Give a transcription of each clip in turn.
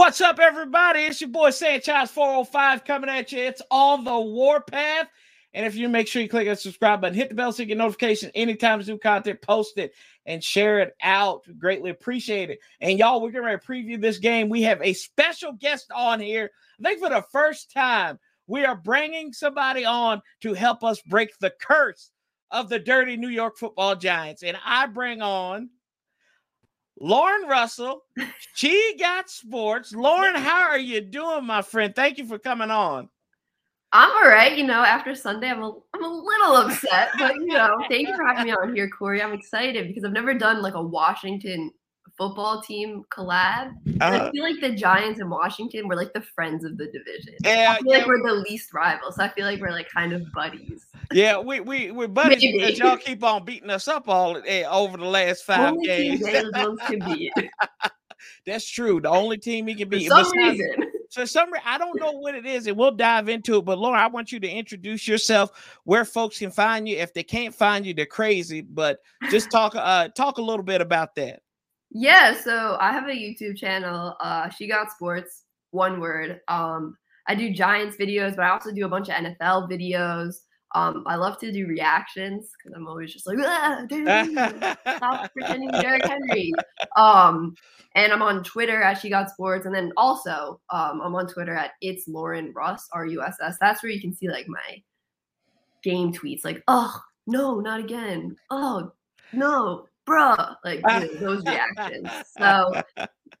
What's up, everybody? It's your boy Sanchez 405 coming at you. It's on the warpath. And if you make sure you click that subscribe button, hit the bell so you get notifications anytime new content post it and share it out. Greatly appreciate it. And y'all, we're going to preview this game. We have a special guest on here. I think for the first time, we are bringing somebody on to help us break the curse of the dirty New York football giants. And I bring on Lauren Russell. She got sports. Lauren, how are you doing, my friend? Thank you for coming on. I'm all right. You know, after Sunday, I'm a, I'm a little upset, but you know, thank you for having me on here, Corey. I'm excited because I've never done like a Washington football team collab. Uh, I feel like the Giants and Washington were like the friends of the division. Yeah, I feel yeah. like we're the least rivals. So I feel like we're like kind of buddies. Yeah, we we we're buddies because y'all keep on beating us up all eh, over the last five only games. That's true. The only team he can beat. For some Besides, reason. For some reason, I don't know what it is, and we'll dive into it. But Laura, I want you to introduce yourself, where folks can find you. If they can't find you, they're crazy. But just talk uh talk a little bit about that. Yeah, so I have a YouTube channel, uh, She Got Sports, one word. Um, I do Giants videos, but I also do a bunch of NFL videos. Um, I love to do reactions because I'm always just like, ah, dude, stop pretending Derrick Henry. Um, and I'm on Twitter at She Got Sports, and then also um, I'm on Twitter at It's Lauren Russ R U S S. That's where you can see like my game tweets, like, oh no, not again. Oh no, bruh, like those reactions. So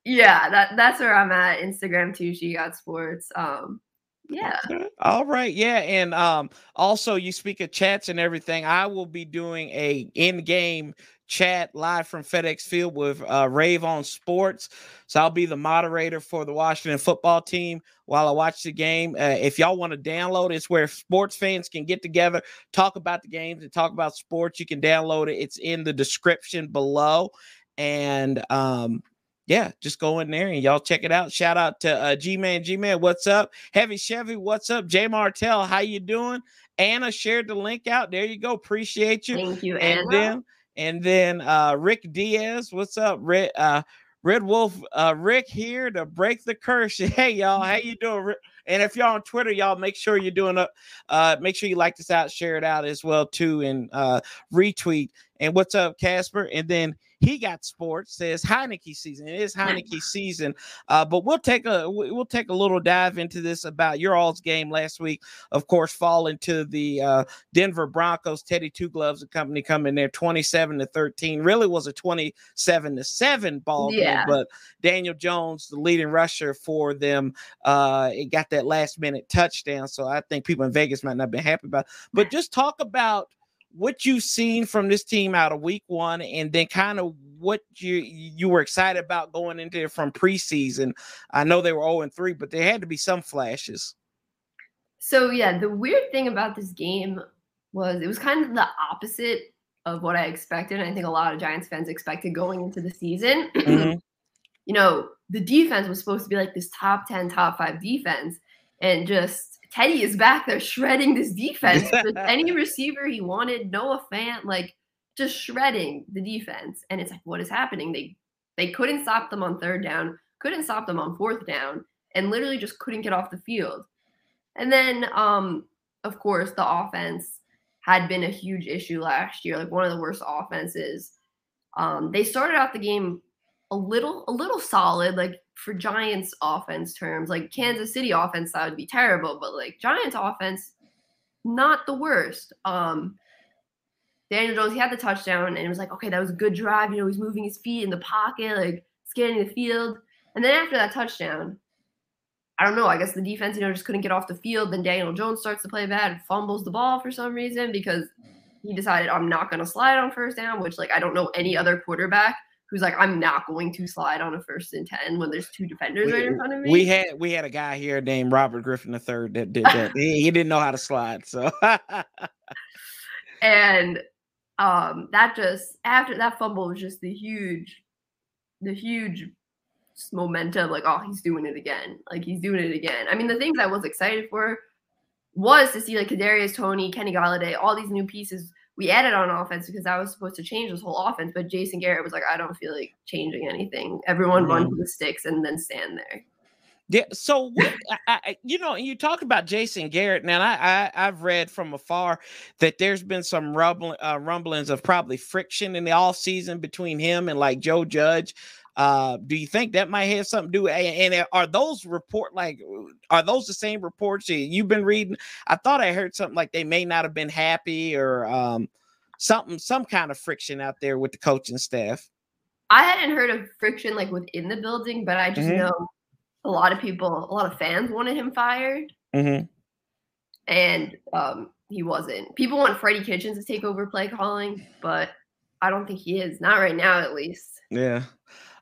yeah, that that's where I'm at. Instagram too. She got sports. Um, yeah. All right. Yeah. And um, also you speak of chats and everything. I will be doing a in-game chat live from FedEx Field with uh, Rave on Sports. So I'll be the moderator for the Washington football team while I watch the game. Uh, if y'all want to download, it's where sports fans can get together, talk about the games, and talk about sports. You can download it. It's in the description below. And um, yeah, just go in there and y'all check it out. Shout out to uh, G Man, G Man, what's up? Heavy Chevy, what's up? Jay Martell, how you doing? Anna shared the link out. There you go. Appreciate you. Thank you, and Anna. Then, and then uh, Rick Diaz, what's up? Uh, Red Wolf, uh, Rick here to break the curse. Hey y'all, how you doing? And if y'all on Twitter, y'all make sure you're doing a, uh, make sure you like this out, share it out as well too, and uh, retweet. And what's up, Casper? And then he got sports. Says Heinicke season. It is Heinicke season. Uh, but we'll take a we'll take a little dive into this about your all's game last week. Of course, fall into the uh, Denver Broncos. Teddy Two Gloves and company coming there, twenty seven to thirteen. Really was a twenty seven to seven ball yeah. game, but Daniel Jones, the leading rusher for them, uh, it got that last minute touchdown. So I think people in Vegas might not have been happy about. It. But just talk about what you've seen from this team out of week one and then kind of what you you were excited about going into it from preseason. I know they were 0 and 3, but there had to be some flashes. So yeah, the weird thing about this game was it was kind of the opposite of what I expected. I think a lot of Giants fans expected going into the season. Mm-hmm. you know, the defense was supposed to be like this top 10, top five defense, and just Teddy is back there shredding this defense. any receiver he wanted, Noah Fant, like just shredding the defense. And it's like, what is happening? They they couldn't stop them on third down, couldn't stop them on fourth down, and literally just couldn't get off the field. And then, um, of course, the offense had been a huge issue last year, like one of the worst offenses. Um, they started out the game a little a little solid, like for Giants offense terms, like Kansas City offense, that would be terrible, but like Giants offense, not the worst. Um, Daniel Jones, he had the touchdown, and it was like, okay, that was a good drive. You know, he's moving his feet in the pocket, like scanning the field. And then after that touchdown, I don't know. I guess the defense, you know, just couldn't get off the field. Then Daniel Jones starts to play bad, fumbles the ball for some reason because he decided I'm not going to slide on first down, which like I don't know any other quarterback who's like, I'm not going to slide on a first and ten when there's two defenders we, right in front of me. We had we had a guy here named Robert Griffin III that did that. he, he, didn't know how to slide, so and um that just after that fumble was just the huge, the huge momentum. Like, oh, he's doing it again. Like he's doing it again. I mean, the things I was excited for was to see like Kadarius Toney, Kenny Golladay, all these new pieces we added on offense because I was supposed to change this whole offense. But Jason Garrett was like, I don't feel like changing anything. Everyone mm-hmm. run to the sticks and then stand there. Yeah. So what? I, I, you know, and you talk about Jason Garrett. Now, I, I have read from afar that there's been some rumbling, uh, rumblings of probably friction in the off season between him and like Joe Judge. Uh, do you think that might have something to do? And, and are those report like are those the same reports you've been reading? I thought I heard something like they may not have been happy or um, something, some kind of friction out there with the coaching staff. I hadn't heard of friction like within the building, but I just mm-hmm. know a lot of people, a lot of fans wanted him fired. Mm-hmm. And um, he wasn't. People want Freddie Kitchens to take over play calling, but I don't think he is. Not right now, at least. Yeah.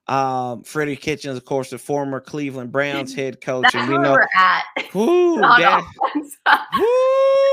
Um, Freddie Kitchens, of course, the former Cleveland Browns head coach, That's and we know we're at. Woo, that, woo,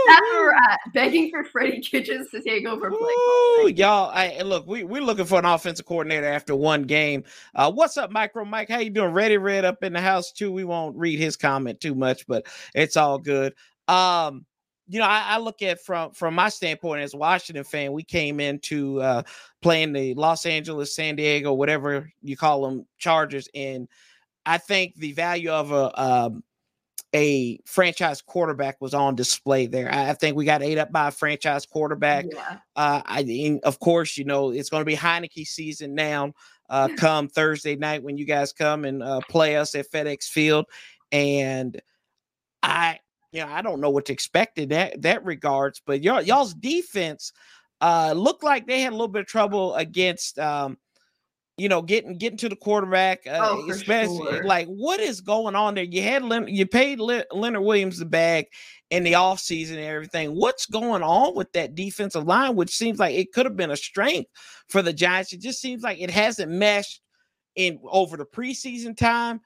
That's where we're at, begging for Freddie Kitchens to take over play. y'all, I, look, we we're looking for an offensive coordinator after one game. Uh, what's up, Micro Mike? How you doing? Ready, red up in the house too. We won't read his comment too much, but it's all good. Um, you know, I, I, look at from from my standpoint as a Washington fan, we came into uh, playing the Los Angeles, San Diego, whatever you call them, Chargers, and I think the value of a um, a franchise quarterback was on display there. I, I, think we got ate up by a franchise quarterback. Yeah. Uh, I, of course, you know it's going to be Heinicke season now. Uh, come Thursday night when you guys come and uh, play us at FedEx Field, and I you know, I don't know what to expect in that that regards, but y'all y'all's defense uh looked like they had a little bit of trouble against um you know getting getting to the quarterback uh, oh, especially sure. like what is going on there? You had you paid leonard williams the bag in the offseason and everything. What's going on with that defensive line which seems like it could have been a strength for the giants? It just seems like it hasn't meshed in over the preseason time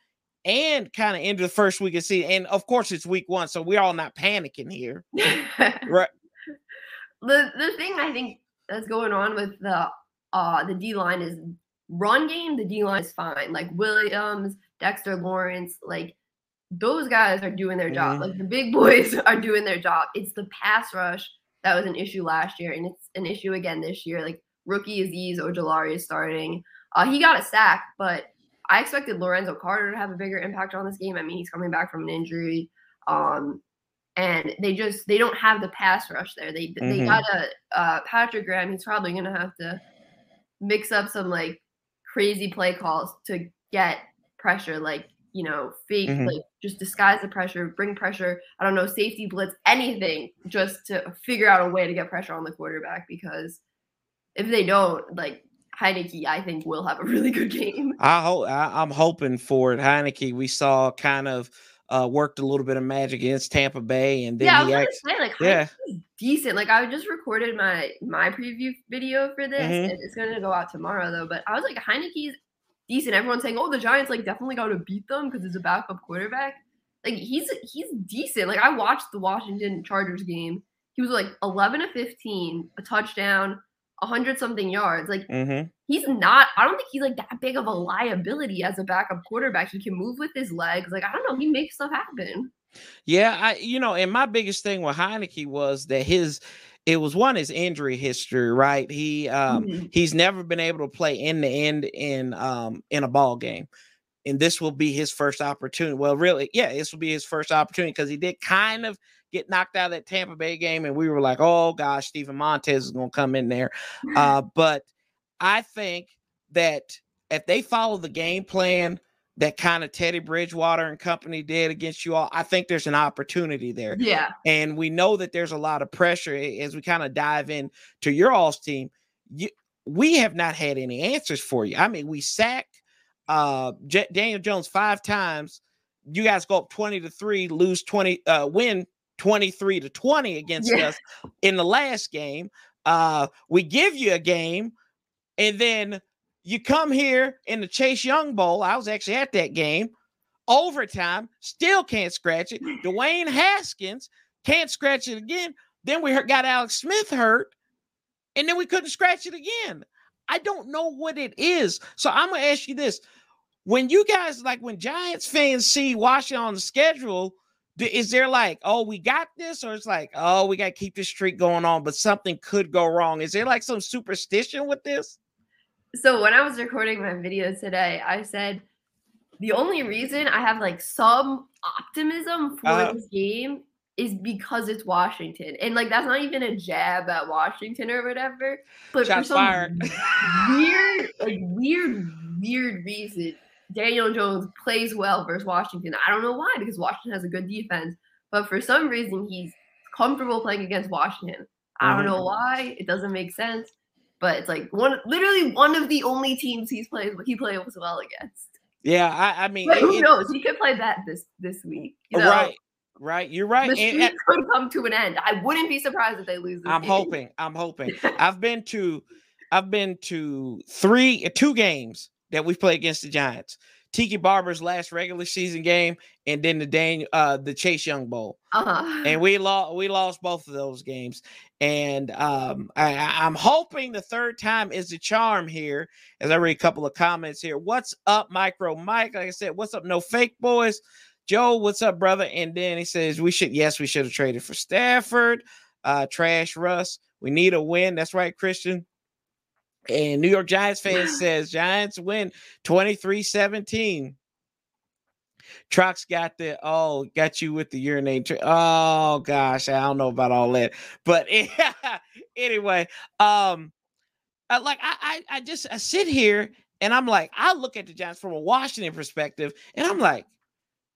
and kind of into the first week of season. And of course, it's week one, so we're all not panicking here, right? The the thing I think that's going on with the uh the D line is run game. The D line is fine. Like Williams, Dexter Lawrence, like those guys are doing their job. Mm-hmm. Like the big boys are doing their job. It's the pass rush that was an issue last year, and it's an issue again this year. Like rookie Azeez Ojulari is starting. Uh, he got a sack, but I expected Lorenzo Carter to have a bigger impact on this game. I mean, he's coming back from an injury. Um, and they just they don't have the pass rush there. They mm-hmm. they got a uh, Patrick Graham. He's probably gonna have to mix up some like crazy play calls to get pressure, like you know, fake, mm-hmm. like just disguise the pressure, bring pressure. I don't know, safety blitz, anything, just to figure out a way to get pressure on the quarterback. Because if they don't, like Heinicke, I think, will have a really good game. I hope I, am hoping for it. Heinicke, we saw kind of uh, worked a little bit of magic against Tampa Bay, and then yeah, he I was say, like, yeah, decent. Like I just recorded my my preview video for this. Mm-hmm. It's going to go out tomorrow though, but I was like, Heinicke's decent. Everyone's saying, oh, the Giants like definitely got to beat them because it's a backup quarterback. Like he's he's decent. Like I watched the Washington Chargers game. He was like 11 to 15, a touchdown, hundred something yards. Like mm-hmm. he's not. I don't think he's like that big of a liability as a backup quarterback. He can move with his legs. Like I don't know. He makes stuff happen. Yeah, I you know, and my biggest thing with Heinicke was that his it was one his injury history, right? He um mm-hmm. he's never been able to play end to end in um in a ball game. And this will be his first opportunity. Well, really, yeah, this will be his first opportunity because he did kind of get knocked out of that Tampa Bay game, and we were like, oh gosh, Steven Montez is going to come in there. Uh, but I think that if they follow the game plan that kind of Teddy Bridgewater and company did against you all, I think there's an opportunity there. Yeah. And we know that there's a lot of pressure as we kind of dive in to your all's team. You, we have not had any answers for you. I mean, we sacked uh, J- Daniel Jones five times. You guys go up 20 to 3, lose 20, uh, win 23 to 20 against yeah. us in the last game. Uh, we give you a game, and then you come here in the Chase Young Bowl. I was actually at that game. Overtime, still can't scratch it. Dwayne Haskins can't scratch it again. Then we got Alex Smith hurt, and then we couldn't scratch it again. I don't know what it is. So I'm gonna ask you this: When you guys like when Giants fans see Washington on the schedule, is there like, oh, we got this, or it's like, oh, we got to keep this streak going on, but something could go wrong? Is there like some superstition with this? So when I was recording my video today, I said the only reason I have like some optimism for uh, this game is because it's Washington. And like that's not even a jab at Washington or whatever. But for some fired. weird, like weird, weird reason, Daniel Jones plays well versus Washington. I don't know why, because Washington has a good defense. But for some reason he's comfortable playing against Washington. I don't know mm-hmm. why. It doesn't make sense. But it's like one literally one of the only teams he's played he plays well against. Yeah, I, I mean, but who it, knows? He could play that this this week. You know? Right, right. You're right. The and, could come to an end. I wouldn't be surprised if they lose. I'm game. hoping. I'm hoping. I've been to, I've been to three, two games that we've played against the Giants. Tiki Barber's last regular season game, and then the Daniel, uh, the Chase Young Bowl, uh-huh. and we lost. We lost both of those games, and um, I, I'm hoping the third time is the charm here. As I read a couple of comments here, what's up, Micro Mike? Like I said, what's up, no fake boys. Joe, what's up, brother? And then he says we should. Yes, we should have traded for Stafford. Uh, trash Russ. We need a win. That's right, Christian. And New York Giants fan says Giants win 23-17. Trucks got the oh, got you with the urinate. Tra- oh gosh, I don't know about all that. But anyway, um I, like I, I I just I sit here and I'm like, I look at the Giants from a Washington perspective, and I'm like,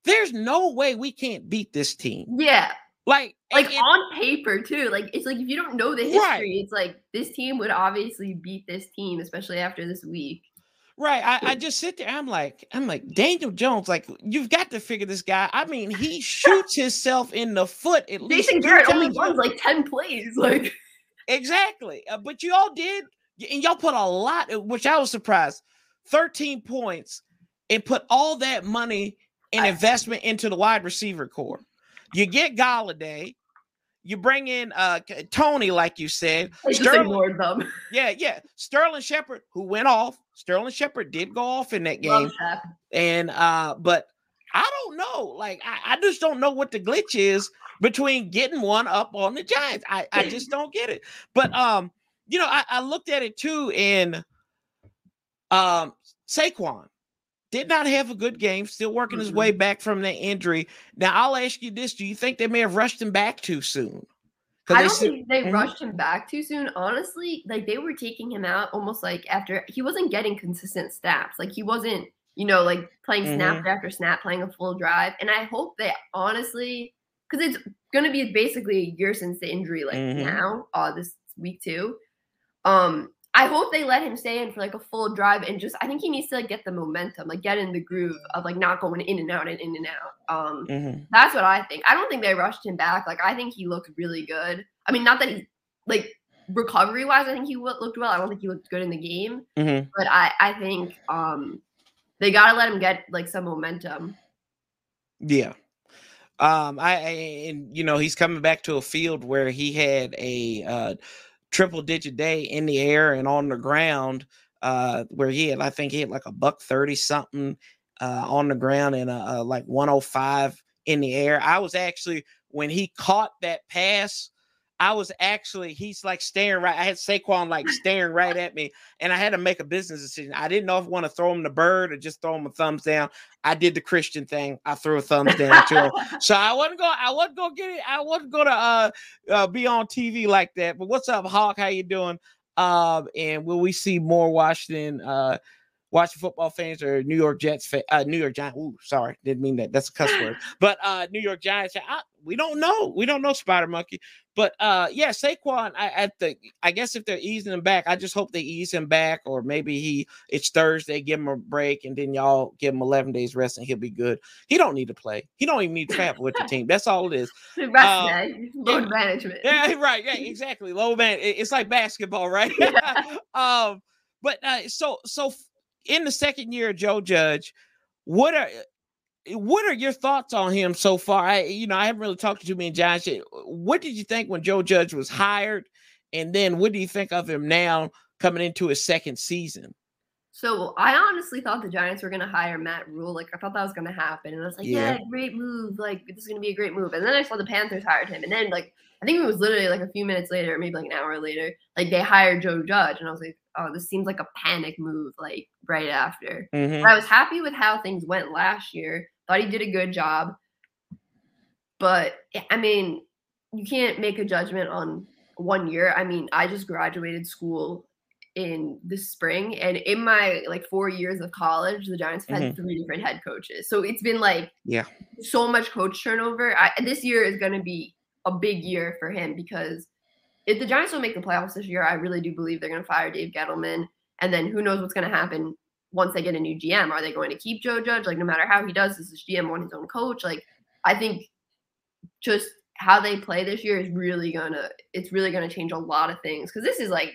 there's no way we can't beat this team. Yeah. Like, like it, on paper too. Like it's like if you don't know the history, right. it's like this team would obviously beat this team, especially after this week. Right. I, I just sit there. I'm like, I'm like Daniel Jones. Like you've got to figure this guy. I mean, he shoots himself in the foot at least. Jason Garrett only runs like ten plays. Like exactly. Uh, but you all did, and y'all put a lot, uh, which I was surprised. Thirteen points, and put all that money and investment into the wide receiver core. You get Golladay. You bring in uh Toney, like you said. Sterling, them. Yeah, yeah. Sterling Shepard, who went off. Sterling Shepard did go off in that game. That. And uh, but I don't know. Like I, I just don't know what the glitch is between getting one up on the Giants. I, I just don't get it. But um, you know, I, I looked at it too, in um Saquon did not have a good game, still working mm-hmm. his way back from that injury. Now, I'll ask you this do you think they may have rushed him back too soon? I don't think they mm-hmm. rushed him back too soon. Honestly, like they were taking him out almost like after he wasn't getting consistent snaps. Like he wasn't, you know, like playing mm-hmm. snap after snap, playing a full drive. And I hope that honestly, because it's gonna be basically a year since the injury, like mm-hmm. now, uh, this week too. Um, I hope they let him stay in for like a full drive and just I think he needs to like get the momentum, like get in the groove of like not going in and out and in and out. Um mm-hmm. that's what I think. I don't think they rushed him back. Like I think he looked really good. I mean, not that he like recovery wise, I think he looked well. I don't think he looked good in the game, mm-hmm. but I I think um they gotta let him get like some momentum. Yeah. Um, I, I and you know he's coming back to a field where he had a uh triple digit day in the air and on the ground, uh, where he had, I think he had like a buck 30 something uh, on the ground and a, a, like 105 in the air. I was actually, when he caught that pass, I was actually, he's like staring right. I had Saquon like staring right at me, and I had to make a business decision. I didn't know if I want to throw him the bird or just throw him a thumbs down. I did the Christian thing. I threw a thumbs down to him. So I wasn't going. I wasn't going to get it. I wasn't going to uh, uh, be on TV like that. But what's up, Hawk? How you doing? Uh, and will we see more Washington? Uh, Washington football fans or New York Jets, uh, New York Giants. Ooh, sorry, didn't mean that. That's a cuss word. But uh, New York Giants. I, we don't know. We don't know Spider Monkey. But uh, yeah, Saquon. I at the. I guess if they're easing him back, I just hope they ease him back, or maybe he. It's Thursday. Give him a break, and then y'all give him 11 days rest, and he'll be good. He don't need to play. He don't even need to travel with the team. That's all it is. Rest uh, load yeah, management. Yeah, right. Yeah, exactly. Low man. It's like basketball, right? Um. But uh, so so in the second year of Joe Judge, what are what are your thoughts on him so far? I, you know, I haven't really talked to too many Giants. What did you think when Joe Judge was hired, and then what do you think of him now coming into his second season? So I honestly thought the Giants were gonna hire Matt Rhule. Like I thought that was gonna happen, and I was like, yeah, yeah great move. Like this is gonna be a great move. And then I saw the Panthers hired him, and then like I think it was literally like a few minutes later, maybe like an hour later, like they hired Joe Judge, and I was like, oh, this seems like a panic move. Like right after, mm-hmm. I was happy with how things went last year. Thought he did a good job, but I mean, you can't make a judgment on one year. I mean, I just graduated school in the spring and in my like four years of college the giants have had mm-hmm. three different head coaches so it's been like yeah so much coach turnover I, this year is going to be a big year for him because if the giants don't make the playoffs this year i really do believe they're going to fire dave gettleman and then who knows what's going to happen once they get a new gm are they going to keep joe judge like no matter how he does this is gm on his own coach like i think just how they play this year is really gonna it's really gonna change a lot of things because this is like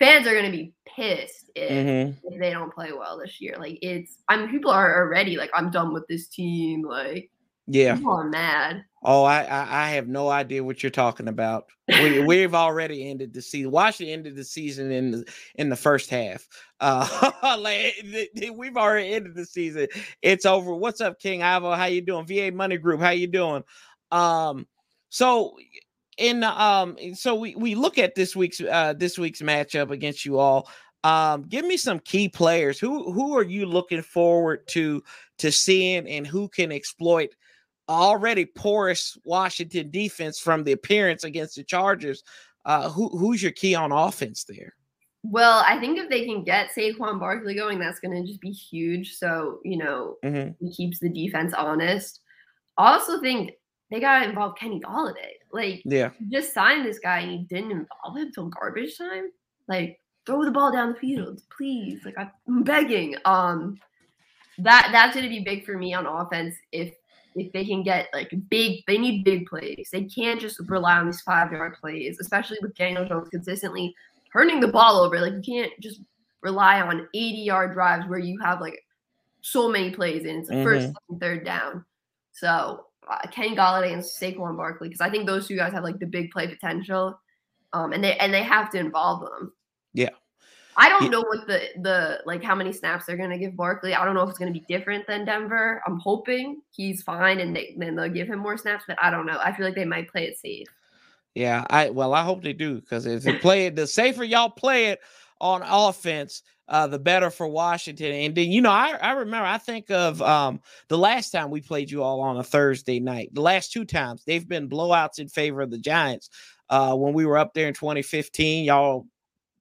fans are gonna be pissed if, mm-hmm. if they don't play well this year. Like it's I mean people are already like I'm done with this team. Like yeah, people are mad. Oh, I, I, I have no idea what you're talking about. We we've already ended the season. Washington ended the season in the in the first half. Uh, like we've already ended the season. It's over. What's up, King Ivo? How you doing? VA Money Group. How you doing? Um, so in um, so we we look at this week's uh this week's matchup against you all. Um, give me some key players. Who who are you looking forward to to seeing, and who can exploit already porous Washington defense from the appearance against the Chargers? Uh, who who's your key on offense there? Well, I think if they can get Saquon Barkley going, that's going to just be huge. So you know, mm-hmm. he keeps the defense honest. I also think they got to involve Kenny Golladay. Like, yeah, just signed this guy and you didn't involve him till garbage time. Like, throw the ball down the field, please. Like, I'm begging. Um, that that's gonna be big for me on offense if if they can get like big. They need big plays. They can't just rely on these five yard plays, especially with Daniel Jones consistently turning the ball over. Like, you can't just rely on 80 yard drives where you have like so many plays and it's a mm-hmm. first and third down. So uh, Kenny Golladay and Saquon Barkley because I think those two guys have like the big play potential, um, and they and they have to involve them. Yeah. I don't know what the the like how many snaps they're gonna give Barkley. I don't know if it's gonna be different than Denver. I'm hoping he's fine and they then they'll give him more snaps, but I don't know. I feel like they might play it safe. Yeah, I well I hope they do because if they play it, the safer y'all play it on offense, uh, the better for Washington. And then, you know, I, I remember, I think of um, the last time we played you all on a Thursday night. The last two times they've been blowouts in favor of the Giants. Uh, when we were up there in 2015, y'all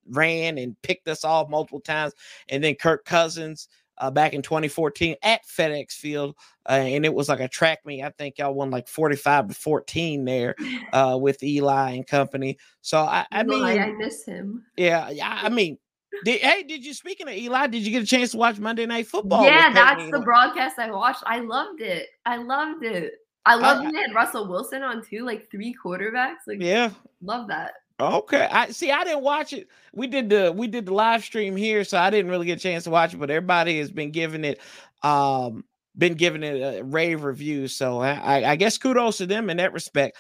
ran and picked us off multiple times. And then Kirk Cousins uh, back in 2014 at FedEx Field, uh, and it was like a track meet. I think y'all won like 45 to 14 there uh, with Eli and company. So I, I mean, I miss him. Yeah, I mean, did, hey, did you speaking of Eli? Did you get a chance to watch Monday Night Football? Yeah, that's the broadcast I watched. I loved it. I loved it. I loved uh, had Russell Wilson on too, like three quarterbacks. Like, yeah, love that. Okay, I see. I didn't watch it. We did the we did the live stream here, so I didn't really get a chance to watch it. But everybody has been giving it, um, been giving it a rave review. So I, I guess kudos to them in that respect.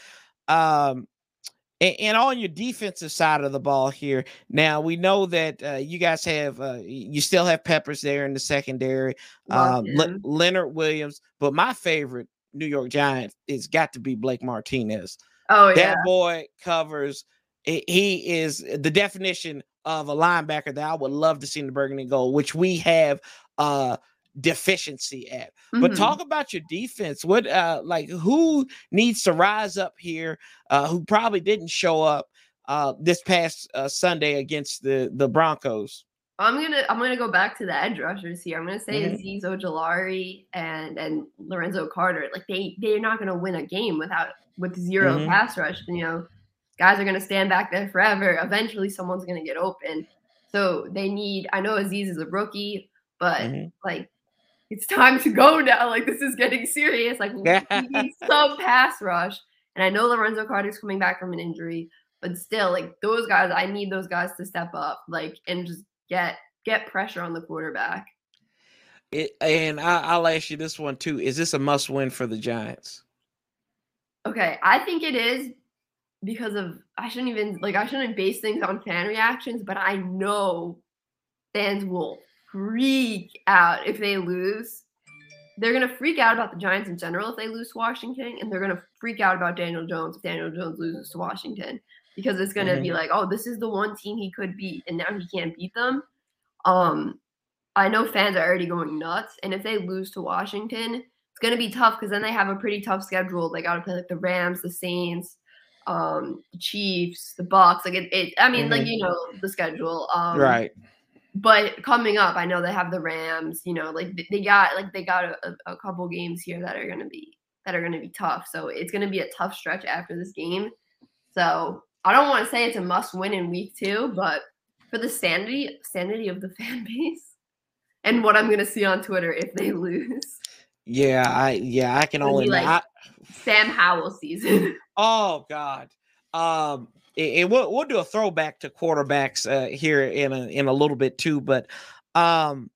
Um, and, and, on your defensive side of the ball here, now we know that uh, you guys have uh, you still have Peppers there in the secondary, um, Le- Leonard Williams, but my favorite New York Giant is got to be Blake Martinez. Oh yeah, that boy covers. He is the definition of a linebacker that I would love to see in the Burgundy Gold, which we have uh deficiency at. Mm-hmm. But talk about your defense. What uh like who needs to rise up here uh who probably didn't show up uh this past uh, Sunday against the the Broncos? I'm gonna I'm gonna go back to the edge rushers here. I'm gonna say mm-hmm. Ojulari and and Lorenzo Carter. Like they they're not gonna win a game without with 0 mm-hmm. pass rush. You know, guys are gonna stand back there forever. Eventually, someone's gonna get open. So they need. I know Azeez is a rookie, but mm-hmm. like it's time to go now. Like this is getting serious. Like we need some pass rush. And I know Lorenzo Carter's coming back from an injury, but still, like those guys, I need those guys to step up, like and just get get pressure on the quarterback. It, and I, will ask you this one too: Is this a must win for the Giants? Okay, I think it is because of I shouldn't even like I shouldn't base things on fan reactions, but I know fans will freak out if they lose. They're gonna freak out about the Giants in general if they lose to Washington, and they're gonna freak out about Daniel Jones if Daniel Jones loses to Washington because it's gonna mm-hmm. be like, oh, this is the one team he could beat, and now he can't beat them. Um, I know fans are already going nuts, and if they lose to Washington, it's gonna be tough because then they have a pretty tough schedule. They gotta play like the Rams, the Saints, um, the Chiefs, the Bucks. Like it, it I mean, mm-hmm. like you know the schedule. Um, right but coming up, I know they have the Rams. You know, like they got like they got a, a couple games here that are gonna be that are gonna be tough. So it's gonna be a tough stretch after this game. So I don't want to say it's a must win in week two, but for the sanity sanity of the fan base and what I'm gonna see on Twitter if they lose. Yeah, I yeah I can only like I, Sam Howell season. Oh God. Um and we'll we'll do a throwback to quarterbacks uh, here in a in a little bit too, but um,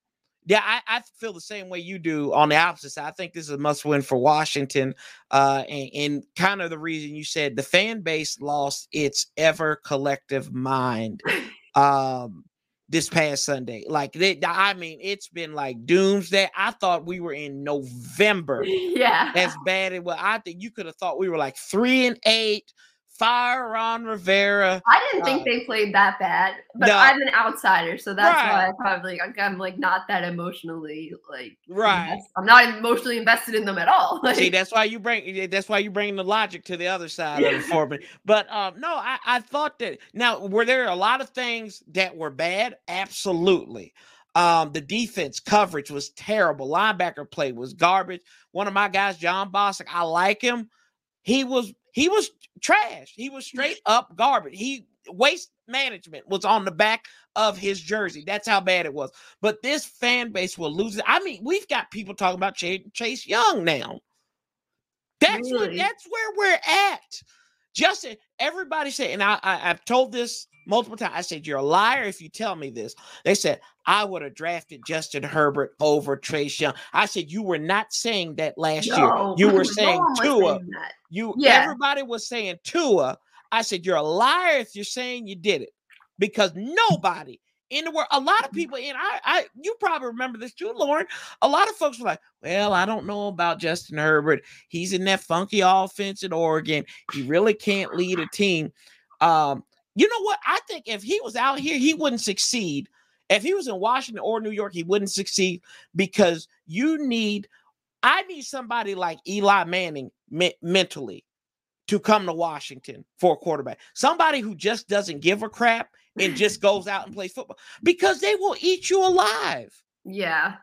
yeah, I, I feel the same way you do on the opposite side. I think this is a must win for Washington, uh, and, and kind of the reason you said the fan base lost its ever collective mind. Um, this past Sunday. Like they, I mean, it's been like doomsday. I thought we were in November. Yeah. As bad as well. I think you could have thought we were like three and eight, fire Ron Rivera. I didn't think uh, they played that bad, but no, I'm an outsider, so that's right. why I probably like, I'm like not that emotionally like right. Invest- I'm not emotionally invested in them at all. Like, See, that's why you bring that's why you bring the logic to the other side of it for me. But um, no, I, I thought that now were there a lot of things that were bad? Absolutely. Um, the defense coverage was terrible. Linebacker play was garbage. One of my guys, Jon Bostic, I like him. He was he was trash. He was straight up garbage. He waste management was on the back of his jersey. That's how bad it was. But this fan base will lose it. I mean, we've got people talking about Chase Young now. That's really? what, that's where we're at. Justin, everybody said, and I, I I've told this multiple times. I said, You're a liar if you tell me this. They said, I would have drafted Justin Herbert over Chase Young. I said, You were not saying that last no, year. You were saying Tua. Saying you yeah. everybody was saying Tua. I said, You're a liar if you're saying you did it. Because nobody in the world, a lot of people, and I, I you probably remember this too, Lauren. A lot of folks were like, Well, I don't know about Justin Herbert. He's in that funky offense in Oregon. He really can't lead a team. Um, you know what? I think if he was out here, he wouldn't succeed. If he was in Washington or New York, he wouldn't succeed because you need, I need somebody like Eli Manning me- mentally to come to Washington for a quarterback. Somebody who just doesn't give a crap and just goes out and plays football because they will eat you alive. Yeah.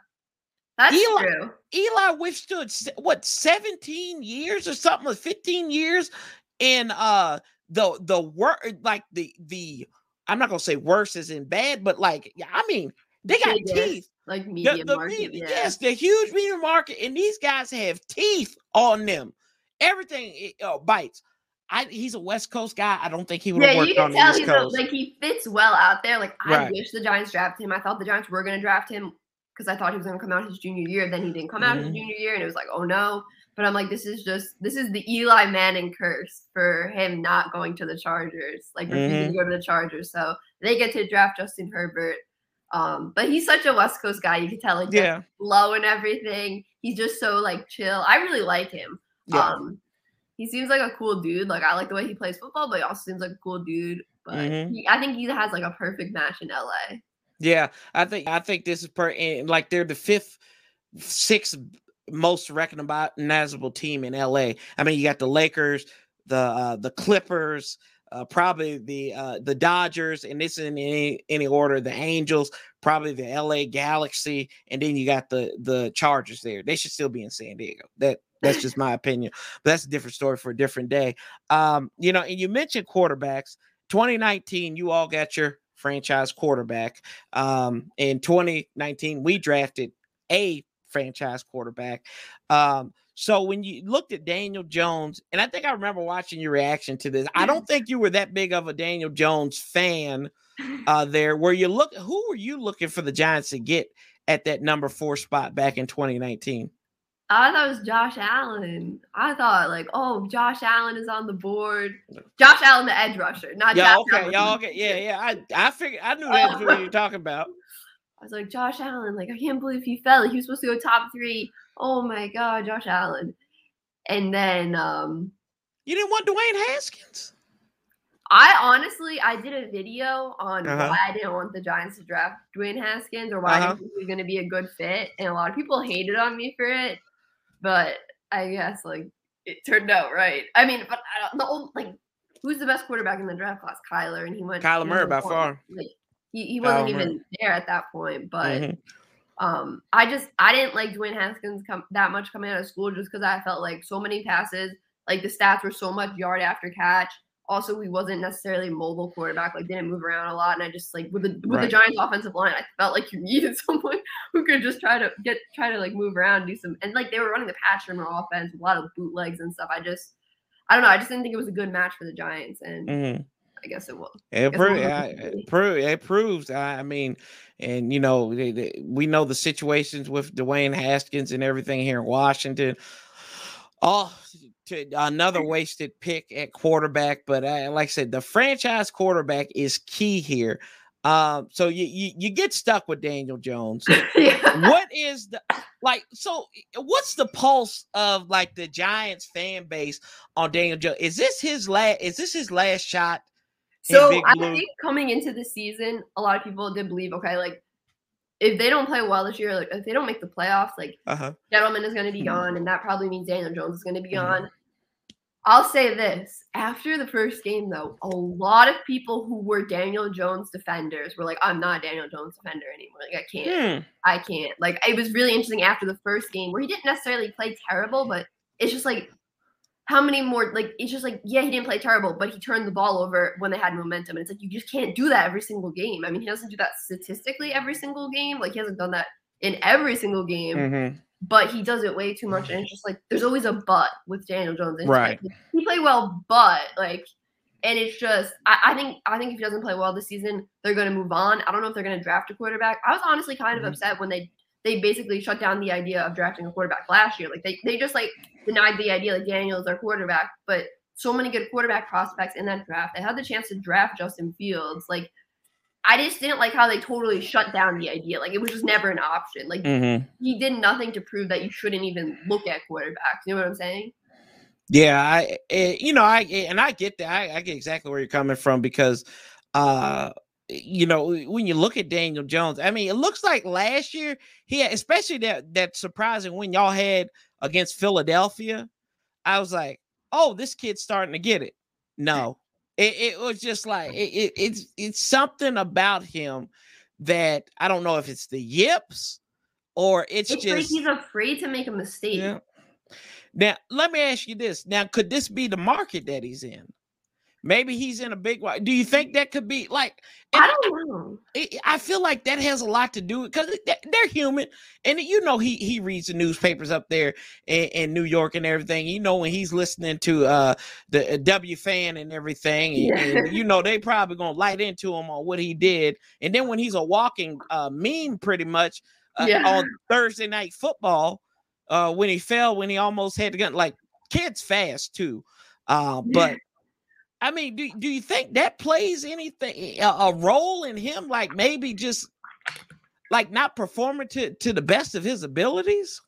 That's Eli, true. Eli withstood what 17 years or something, 15 years in uh the the work like the the I'm not gonna say worse is in bad, but like yeah, I mean they got teeth. Like medium the, the market, yeah. yes, the huge medium market, and these guys have teeth on them. Everything uh, bites. I, he's a West Coast guy. I don't think he would have yeah, worked on the East Coast. A, like he fits well out there. Like I right. wish the Giants drafted him. I thought the Giants were going to draft him because I thought he was going to come out his junior year. Then he didn't come out mm-hmm. his junior year, and it was like, oh no. But I'm like, this is just this is the Eli Manning curse for him not going to the Chargers, like refusing mm-hmm. to go to the Chargers. So they get to draft Justin Herbert. Um, but he's such a West Coast guy. You can tell, like, yeah, low and everything. He's just so like chill. I really like him. Yeah. Um, he seems like a cool dude. Like I like the way he plays football, but he also seems like a cool dude. But mm-hmm. he, I think he has like a perfect match in LA. Yeah, I think I think this is per like they're the fifth, sixth most recognizable team in LA. I mean, you got the Lakers, the uh, the Clippers, uh, probably the uh, the Dodgers, and this in any any order, the Angels, probably the LA Galaxy, and then you got the the Chargers there. They should still be in San Diego. That that's just my opinion. But that's a different story for a different day. Um, you know, and you mentioned quarterbacks. 2019, you all got your franchise quarterback. Um, in 2019, we drafted a franchise quarterback. Um, so when you looked at Daniel Jones, and I think I remember watching your reaction to this. I don't think you were that big of a Daniel Jones fan uh, there. Where you look, who were you looking for the Giants to get at that number four spot back in 2019? I thought it was Josh Allen. I thought like, oh, Josh Allen is on the board. Josh Allen, the edge rusher, not yeah, Josh okay, Allen. y'all okay, yeah, yeah. I I figured I knew that's what you were talking about. I was like, Josh Allen, like I can't believe he fell. He was supposed to go top three. Oh my god, Josh Allen. And then um You didn't want Dwayne Haskins? I honestly, I did a video on uh-huh. why I didn't want the Giants to draft Dwayne Haskins or why uh-huh. I think he was going to be a good fit, and a lot of people hated on me for it. But I guess like it turned out right. I mean, but I don't, the old like who's the best quarterback in the draft class? Kyler, and he went Kyler Murray by far. Like, he, he wasn't even there at that point, but. Mm-hmm. Um, I just I didn't like Dwayne Haskins come that much coming out of school just because I felt like so many passes, like the stats were so much yard after catch also, he wasn't necessarily mobile quarterback, like didn't move around a lot. And I just like with the with right. the Giants offensive line, I felt like you needed someone who could just try to get try to like move around, do some and like they were running the Pat Shurmur offense with a lot of bootlegs and stuff. I just I don't know. I just didn't think it was a good match for the Giants, and mm-hmm. I guess it will. It, pro- it, pro- it proves. I mean, and you know, they, they, we know the situations with Dwayne Haskins and everything here in Washington. Oh, to another wasted pick at quarterback, but uh, like I said, the franchise quarterback is key here. Um, so you, you, you get stuck with Daniel Jones. yeah. What is the like? So what's the pulse of like the Giants fan base on Daniel Jones? Is this his last? Is this his last shot? So I think coming into the season, a lot of people did believe, okay, like if they don't play well this year, like if they don't make the playoffs, like uh-huh. Gettleman is going to be mm-hmm. gone, and that probably means Daniel Jones is going to be mm-hmm. gone. I'll say this after the first game, though, a lot of people who were Daniel Jones defenders were like, I'm not a Daniel Jones defender anymore. Like, I can't. Hmm. I can't. Like, it was really interesting after the first game where he didn't necessarily play terrible, but it's just like, how many more, like, it's just like, yeah, he didn't play terrible, but he turned the ball over when they had momentum. And it's like, you just can't do that every single game. I mean, he doesn't do that statistically every single game. Like, he hasn't done that in every single game. Mm-hmm but he does it way too much. And it's just like there's always a but with Daniel Jones. right. Like, he played well, but like, and it's just I, I, think I think if he doesn't play well this season, they're going to move on. I don't know if they're going to draft a quarterback. I was honestly kind of mm-hmm. upset when they they basically shut down the idea of drafting a quarterback last year. Like they they just like denied the idea that Daniel is our quarterback, but so many good quarterback prospects in that draft. They had the chance to draft Justin Fields. Like I just didn't like how they totally shut down the idea. Like it was just never an option. Like mm-hmm. he did nothing to prove that you shouldn't even look at quarterbacks. You know what I'm saying? Yeah, I, it, eh, you know, I eh, and I get that. I, I, get exactly where you're coming from because, uh, you know, when you look at Daniel Jones, I mean, it looks like last year he, had, especially that that surprising when y'all had against Philadelphia. I was like, oh, this kid's starting to get it. No, it, it was just like it, it, it's it's something about him that I don't know if it's the yips or it's, it's just like he's afraid to make a mistake. Yeah. Now, let me ask you this. Now, could this be the market that he's in? Maybe he's in a big. One. Do you think that could be like? I don't know. I, I feel like that has a lot to do because they're human, and you know he he reads the newspapers up there in, in New York and everything. You know when he's listening to uh the uh, WFAN and everything, and, yeah. and you know they probably gonna light into him on what he did, and then when he's a walking uh meme, pretty much uh, yeah. on Thursday night football, uh when he fell when he almost had to get like kids fast too, uh but. I mean, do, do you think that plays anything a, a role in him? Like maybe just like not performing to, to the best of his abilities?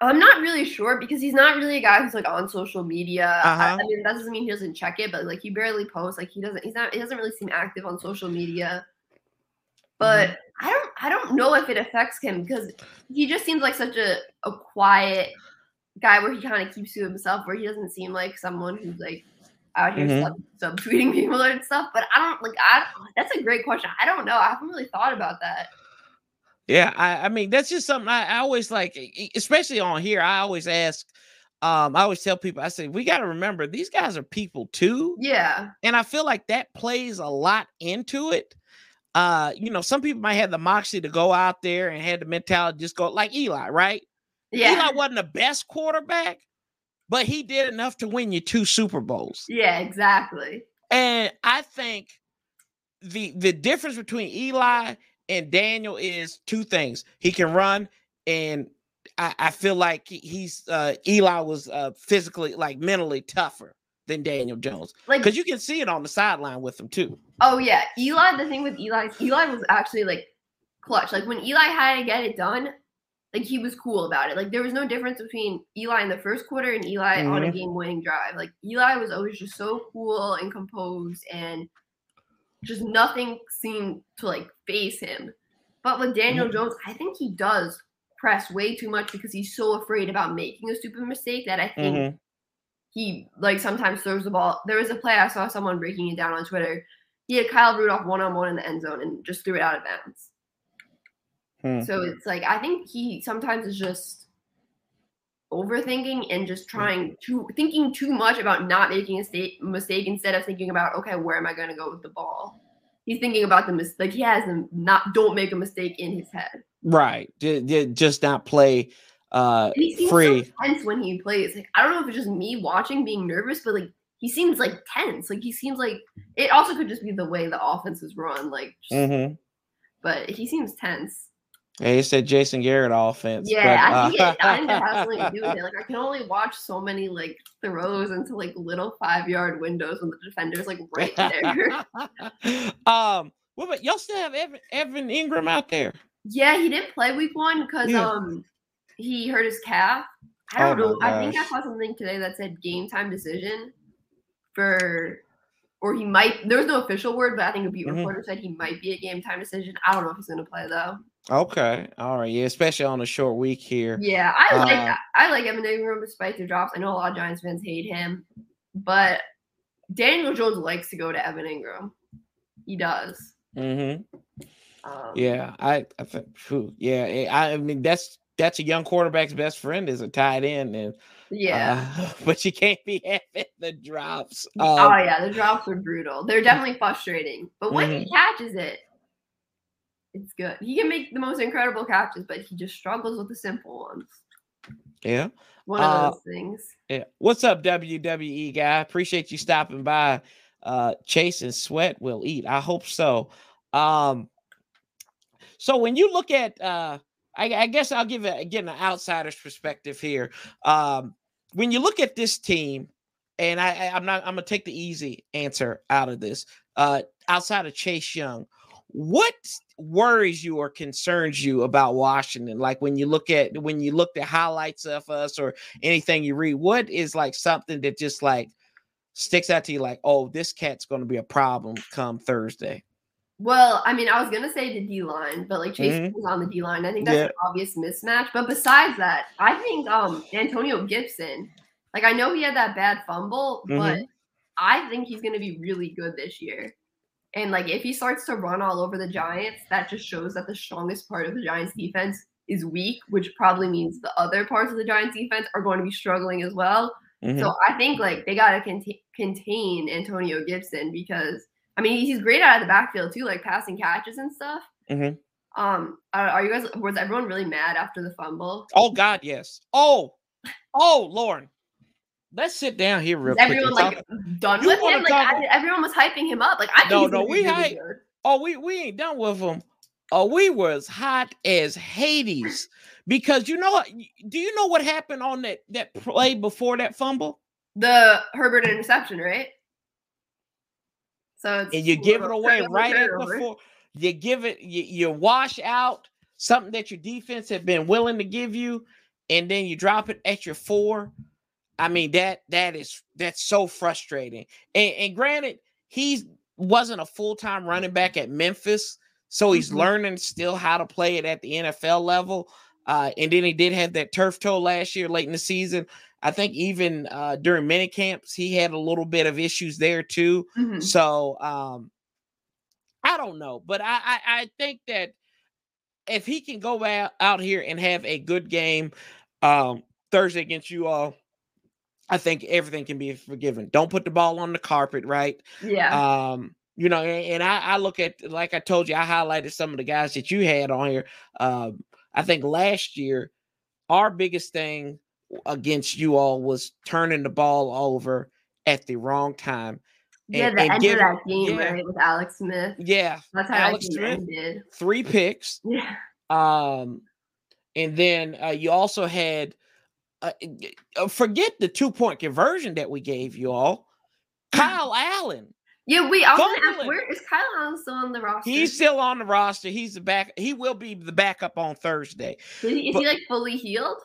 I'm not really sure because he's not really a guy who's like on social media. Uh-huh. I, mean, that doesn't mean he doesn't check it, but like he barely posts. Like he doesn't. He's not. He doesn't really seem active on social media. But mm-hmm. I don't. I don't know if it affects him because he just seems like such a a quiet guy where he kind of keeps to himself, where he doesn't seem like someone who's like out here mm-hmm. sub, subtweeting people and stuff. But I don't like I that's a great question. I don't know. I haven't really thought about that. Yeah, I, I mean that's just something I, I always like, especially on here. I always ask, um, I always tell people, I say, we got to remember these guys are people too. Yeah. And I feel like that plays a lot into it. Uh, you know, some people might have the moxie to go out there and had the mentality just go like Eli, right? Yeah. Eli wasn't the best quarterback, but he did enough to win you two Super Bowls. Yeah, exactly. And I think the the difference between Eli and Daniel is two things. He can run, and I, I feel like he's uh, Eli was uh, physically, like mentally tougher than Daniel Jones. Like because you can see it on the sideline with him too. Oh yeah, Eli. The thing with Eli, Eli was actually like clutch. Like when Eli had to get it done, like he was cool about it. Like there was no difference between Eli in the first quarter and Eli mm-hmm. on a mm-hmm. game winning drive. Like Eli was always just so cool and composed and just nothing seemed to like face him. But with Daniel mm-hmm. Jones, I think he does press way too much because he's so afraid about making a stupid mistake that I think mm-hmm. he like sometimes throws the ball. There was a play I saw someone breaking it down on Twitter. He had Kyle Rudolph one on one in the end zone and just threw it out of bounds. Hmm. So it's like I think he sometimes is just overthinking and just hmm. trying to thinking too much about not making a state, mistake instead of thinking about okay, where am I going to go with the ball? He's thinking about the mistake. Like he has them not don't make a mistake in his head. Right. Just not play uh he seems free. So tense when he plays. Like I don't know if it's just me watching being nervous, but like he seems like tense. Like he seems like it also could just be the way the offense is run. Like, just, mm-hmm. but he seems tense. Yeah, he said Jason Garrett offense. Yeah, but, uh, I think it, I think it has something to do with it. Like I can only watch so many like throws into like little five yard windows when the defender's like right there. um, well, but y'all still have Evan, Evan Engram out there. Yeah, he didn't play week one because yeah. um he hurt his calf. I don't oh know. I think I saw something today that said game time decision for or he might there's no official word, but I think a beat mm-hmm. reporter said he might be a game time decision. I don't know if he's gonna play though. Okay. All right. Yeah, especially on a short week here. Yeah, I uh, like I like Evan Engram despite the drops. I know a lot of Giants fans hate him, but Daniel Jones likes to go to Evan Engram. He does. Mm-hmm. Um, yeah, I, I think. Yeah, eh, I, I mean that's that's a young quarterback's best friend is a tight end, and yeah, uh, but you can't be having the drops. Um, oh yeah, the drops are brutal. They're definitely frustrating, but when mm-hmm. he catches it, it's good. He can make the most incredible catches, but he just struggles with the simple ones. Yeah. One of uh, those things. Yeah. What's up, WWE guy? Appreciate you stopping by. Uh Chase and Sweat will eat. I hope so. Um so when you look at uh I, I guess I'll give it again an outsider's perspective here. Um when you look at this team, and I, I I'm not I'm gonna take the easy answer out of this. Uh outside of Chase Young, what worries you or concerns you about Washington? Like when you look at when you look at highlights of us or anything you read, what is like something that just like sticks out to you like, oh, this cat's going to be a problem come Thursday? Well, I mean, I was gonna say the D line, but like Chase mm-hmm. was on the D line. I think that's yeah. an obvious mismatch. But besides that, I think um Antonio Gibson, like I know he had that bad fumble, mm-hmm. but I think he's gonna be really good this year. And like if he starts to run all over the Giants, that just shows that the strongest part of the Giants defense is weak, which probably means the other parts of the Giants defense are going to be struggling as well. Mm-hmm. So I think like they got to cont- contain Antonio Gibson because I mean he's great out of the backfield too, like passing catches and stuff. Mm-hmm. Um, are, are, you guys? Was everyone really mad after the fumble? Oh God, yes. Oh, oh Lauren, let's sit down here real Is everyone quick. like done with him? Like I, everyone was hyping him up. Like I no, no, we hype. Oh, we we ain't done with him. Oh, we was hot as Hades because you know do you know what happened on that that play before that fumble? The Herbert interception, right? So and you give it away right at before you give it you, you wash out something that your defense had been willing to give you, and then you drop it at your four I mean that that is that's so frustrating. And, and granted, he wasn't a full time running back at Memphis, so he's mm-hmm. learning still how to play it at the NFL level. Uh, and then he did have that turf toe last year, late in the season. I think even uh, during mini camps, he had a little bit of issues there too. Mm-hmm. So um, I don't know, but I, I, I think that if he can go out, out here and have a good game um, Thursday against you all, I think everything can be forgiven. Don't put the ball on the carpet, right? Yeah. Um, you know, and, and I, I, look at like I told you, I highlighted some of the guys that you had on here. Um, I think last year, our biggest thing against you all was turning the ball over at the wrong time. Yeah, and, the and end of that game, yeah, right, with Alex Smith. Yeah, that's how Alex Smith ended. Three picks. Yeah. Um, and then uh, you also had uh, uh, forget the two point conversion that we gave you all. Kyle Allen Yeah, we. I was gonna ask, where is Kyle Allen still on the roster? He's still on the roster. He's the back. He will be the backup on Thursday. Is he, is but, he like fully healed?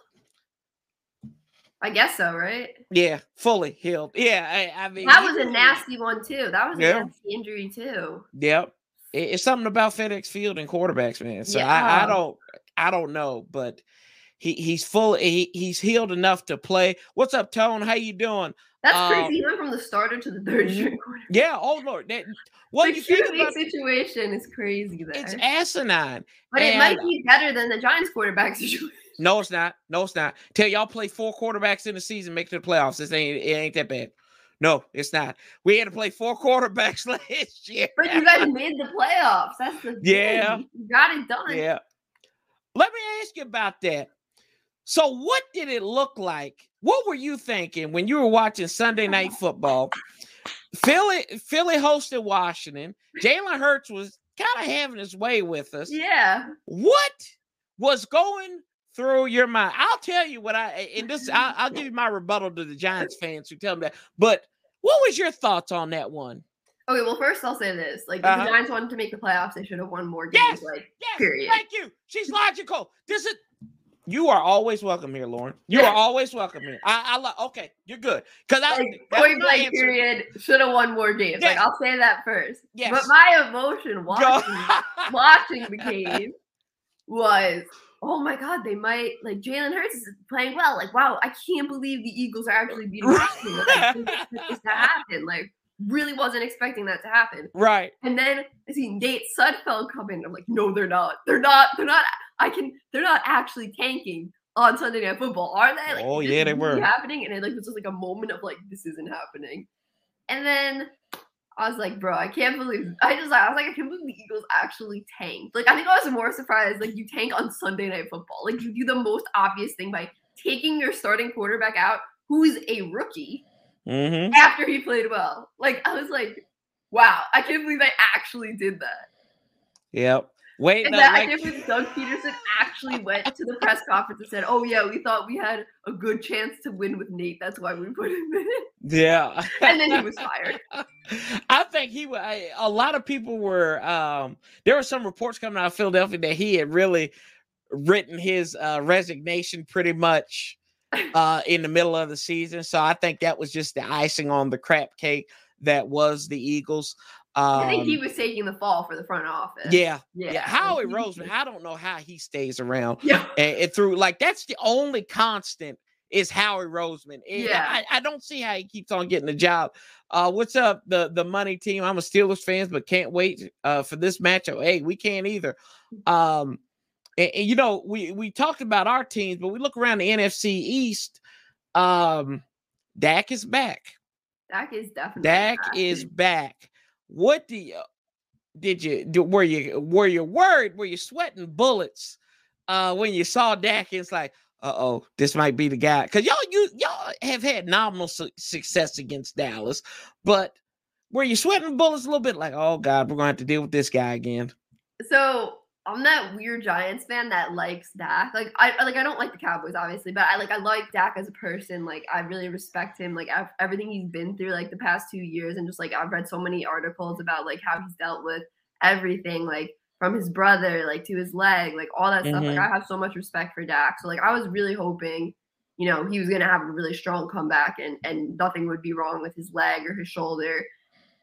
I guess so, right? Yeah, fully healed. Yeah, I, I mean that was a nasty one too. That was a nasty injury too. Yep, it, it's something about FedEx Field and quarterbacks, man. So yeah. I, I don't, I don't know, but he he's full. He, he's healed enough to play. What's up, Tone? How you doing? That's um, crazy. He went from the starter to the third string quarterback. Yeah. Oh Lord. That, what the you think about, situation is crazy. There. It's asinine. But and, it might be better than the Giants quarterback situation. No, it's not. No, it's not. Tell y'all play four quarterbacks in the season, make it to the playoffs. This ain't it ain't that bad. No, it's not. We had to play four quarterbacks last year. But you guys made the playoffs. That's the yeah. Thing. You got it done. Yeah. Let me ask you about that. So, what did it look like? What were you thinking when you were watching Sunday Night Football? Philly, Philly hosted Washington. Jalen Hurts was kind of having his way with us. Yeah. What was going through your mind. I'll tell you what I and this I'll, I'll, give you my rebuttal to the Giants fans who tell me that. But what was your thoughts on that one? Okay, well, first I'll say this: like, if uh-huh. the Giants wanted to make the playoffs, they should have won more games. Yes, like, yes, period. Thank you. She's logical. This is. You are always welcome here, Lauren. You are always welcome here. I, I like. Okay, you're good because I like, point blank period should have won more games. Yes. Like I'll say that first. Yes. But my emotion watching watching the game was oh my god, they might like Jalen Hurts is playing well. Like, wow, I can't believe the Eagles are actually beating Washington. Like, this to happen. Like, really wasn't expecting that to happen. Right. And then I see Nate Sudfeld come in. I'm like, no, they're not. They're not. They're not. I can. They're not actually tanking on Sunday Night Football, are they? Like, oh yeah, they were happening. And it like was just like a moment of like, this isn't happening. And then I was like, bro, I can't believe. I just, I was like, I can't believe the Eagles actually tanked. Like, I think I was more surprised. Like, you tank on Sunday Night Football. Like, you do the most obvious thing by taking your starting quarterback out, who is a rookie, mm-hmm. after he played well. Like, I was like, wow, I can't believe I actually did that. Yep. Wait, and that like... I think Doug Pederson actually went to the press conference and said, "Oh yeah, we thought we had a good chance to win with Nate. That's why we put him in." Yeah, and then he was fired. I think he. was. A lot of people were. Um, there were some reports coming out of Philadelphia that he had really written his uh, resignation pretty much uh, in the middle of the season. So I think that was just the icing on the crap cake that was the Eagles. Um, I think he um, was taking the fall for the front office. Yeah, yeah. yeah. Howie Roseman, I don't know how he stays around. Yeah, and, and through like that's the only constant is Howie Roseman. yeah, I, I, don't see how he keeps on getting the job. Uh, what's up, the the money team? I'm a Steelers fans, but can't wait uh, for this matchup. Hey, we can't either. Um, and, and, you know, we we talked about our teams, but we look around the NFC East. Um, Dak is back. Dak is definitely. Back. Dak back. is back. What do you did you do? Were you were you worried? Were you sweating bullets uh when you saw Dak? It's like, uh oh, this might be the guy. Because y'all you y'all have had nominal su- success against Dallas, but were you sweating bullets a little bit? Like, oh God, we're gonna have to deal with this guy again. So I'm that weird Giants fan that likes Dak. Like I like I don't like the Cowboys obviously, but I like I like Dak as a person. Like I really respect him. Like I've, everything he's been through like the past two years, and just like I've read so many articles about like how he's dealt with everything, like from his brother like to his leg, like all that mm-hmm. stuff. Like mm-hmm. I have so much respect for Dak. So like I was really hoping, you know, he was gonna have a really strong comeback and and nothing would be wrong with his leg or his shoulder.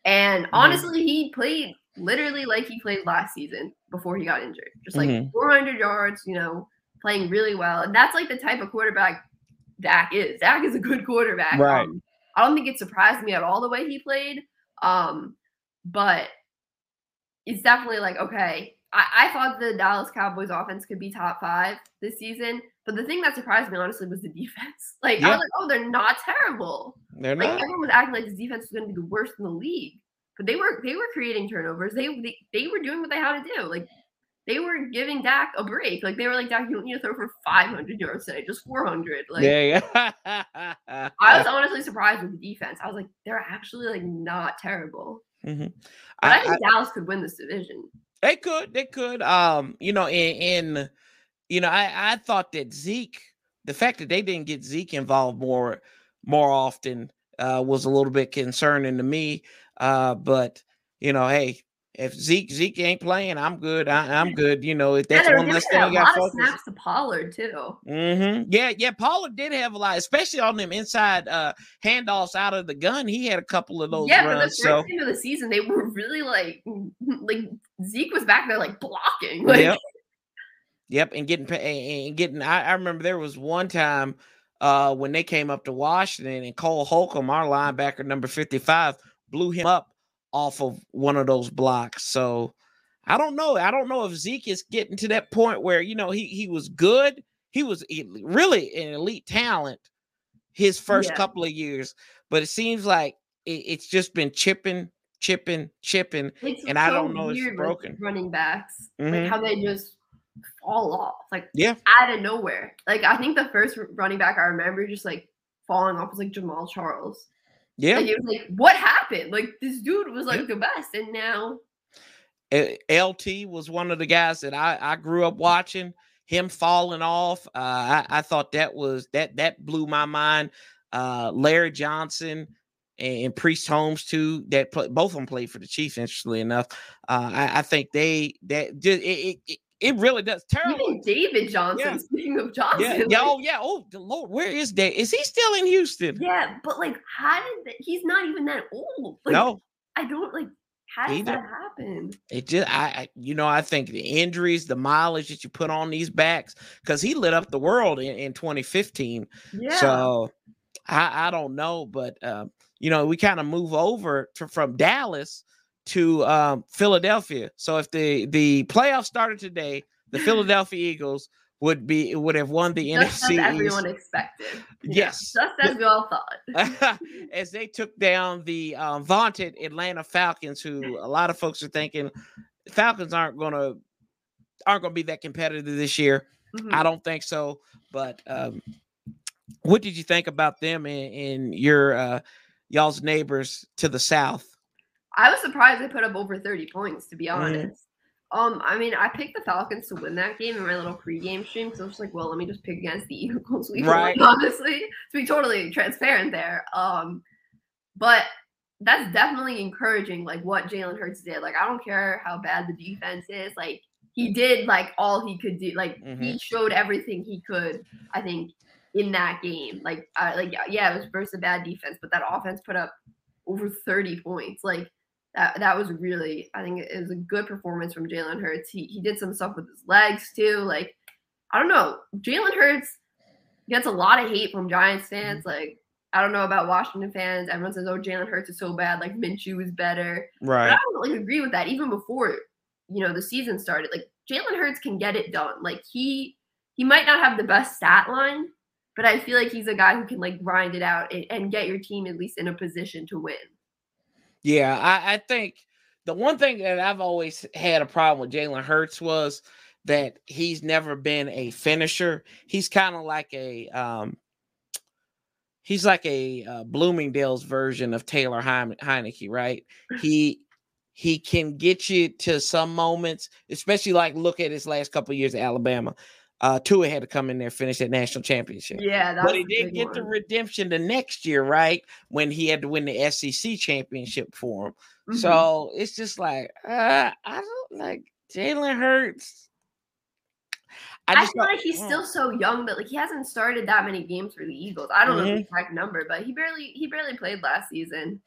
And mm-hmm. honestly, he played literally like he played last season before he got injured. Just like mm-hmm. 400 yards, you know, playing really well. And that's like the type of quarterback Dak is. Dak is a good quarterback. Right. Um, I don't think it surprised me at all the way he played. Um, but it's definitely like, okay, I, I thought the Dallas Cowboys offense could be top five this season. But the thing that surprised me, honestly, was the defense. Like, yeah. I was like, oh, they're not terrible. They're like, not. Everyone was acting like this defense was going to be the worst in the league but they were they were creating turnovers. They, they they were doing what they had to do. Like they were giving Dak a break. Like they were like, Dak, you don't need to throw for 500 yards today, just 400. Like, yeah, yeah. I was honestly surprised with the defense. I was like, they're actually like not terrible. Mm-hmm. But I, I think I, Dallas could win this division. They could, they could. Um, you know, in, in you know, I I thought that Zeke, the fact that they didn't get Zeke involved more more often uh, was a little bit concerning to me. Uh, but you know, hey, if Zeke Zeke ain't playing, I'm good. I, am good. You know, if that's yeah, one less thing I got focus. snaps to Pollard too. Mm-hmm. Yeah, yeah. Pollard did have a lot, especially on them inside uh handoffs out of the gun. He had a couple of those. Yeah, runs, but the first so. game of the season, they were really like, like Zeke was back there like blocking. Like, yep. Yep, and getting and getting. I, I remember there was one time uh when they came up to Washington and Cole Holcomb, our linebacker number fifty five, blew him up off of one of those blocks. So I don't know. I don't know if Zeke is getting to that point where you know he he was good. He was really an elite talent his first yeah. couple of years, but it seems like it, it's just been chipping, chipping, chipping, it's and so I don't know it's broken. Running backs, mm-hmm. like how they just fall off, like yeah, out of nowhere. Like I think the first running back I remember just like falling off was like Jamaal Charles. Yeah. Like, it was like, what happened? Like this dude was like yeah. the best, and now LT was one of the guys that I, I grew up watching. Him falling off, uh, I, I thought that was that that blew my mind. Uh, Larry Johnson and Priest Holmes too. That play, both of them played for the Chiefs. Interestingly enough, uh, I, I, think they that just it, it, it really does. Terrible. Even David Johnson. Yeah. Speaking of Johnson, yeah, yeah, oh yeah, oh the Lord, where is Dave? Is he still in Houston? Yeah, but like, how did that, he's not even that old? Like, no, I don't like. How did that happen? It just, I, I, you know, I think the injuries, the mileage that you put on these backs, because he lit up the world in, in 2015. Yeah. So I, I don't know, but um, you know, we kind of move over to, from Dallas to um, Philadelphia. So if the the playoffs started today, the Philadelphia Eagles would be would have won the just NFC. As everyone expected. Yes, just as we all thought. as they took down the um, vaunted Atlanta Falcons, who a lot of folks are thinking Falcons aren't going to aren't to be that competitive this year. Mm-hmm. I don't think so. But um, what did you think about them and, and your uh, y'all's neighbors to the south? I was surprised they put up over 30 points, to be mm-hmm. honest. Mm. Um, I mean, I picked the Falcons to win that game in my little pregame stream. So I was like, well, let me just pick against the Eagles. We right. Won, honestly, to be totally transparent there. Um, but that's definitely encouraging, like what Jalen Hurts did. Like, I don't care how bad the defense is. Like, he did like all he could do. Like, mm-hmm. he showed everything he could. I think in that game. Like, uh, like yeah, it was versus a bad defense, but that offense put up over 30 points. Like, that that was really I think it was a good performance from Jalen Hurts. He he did some stuff with his legs too. Like I don't know, Jalen Hurts gets a lot of hate from Giants fans. Mm-hmm. Like I don't know about Washington fans. Everyone says, "Oh, Jalen Hurts is so bad. Like Minshew is better." Right. But I don't like agree with that. Even before you know the season started, like Jalen Hurts can get it done. Like he he might not have the best stat line, but I feel like he's a guy who can like grind it out and, and get your team at least in a position to win. Yeah, I, I think the one thing that I've always had a problem with Jalen Hurts was that he's never been a finisher. He's kind of like a um, he's like a uh, Bloomingdale's version of Taylor Heinicke, right? He he can get you to some moments, especially like look at his last couple years at Alabama. Uh, Tua had to come in there finish that national championship. Yeah, but he did get one. the redemption the next year, right? When he had to win the SEC championship for him. Mm-hmm. So it's just like uh, I don't like Jalen Hurts. I, I feel like he's still so young that like he hasn't started that many games for the Eagles. I don't mm-hmm. know the mm-hmm. exact number, but he barely he barely played last season.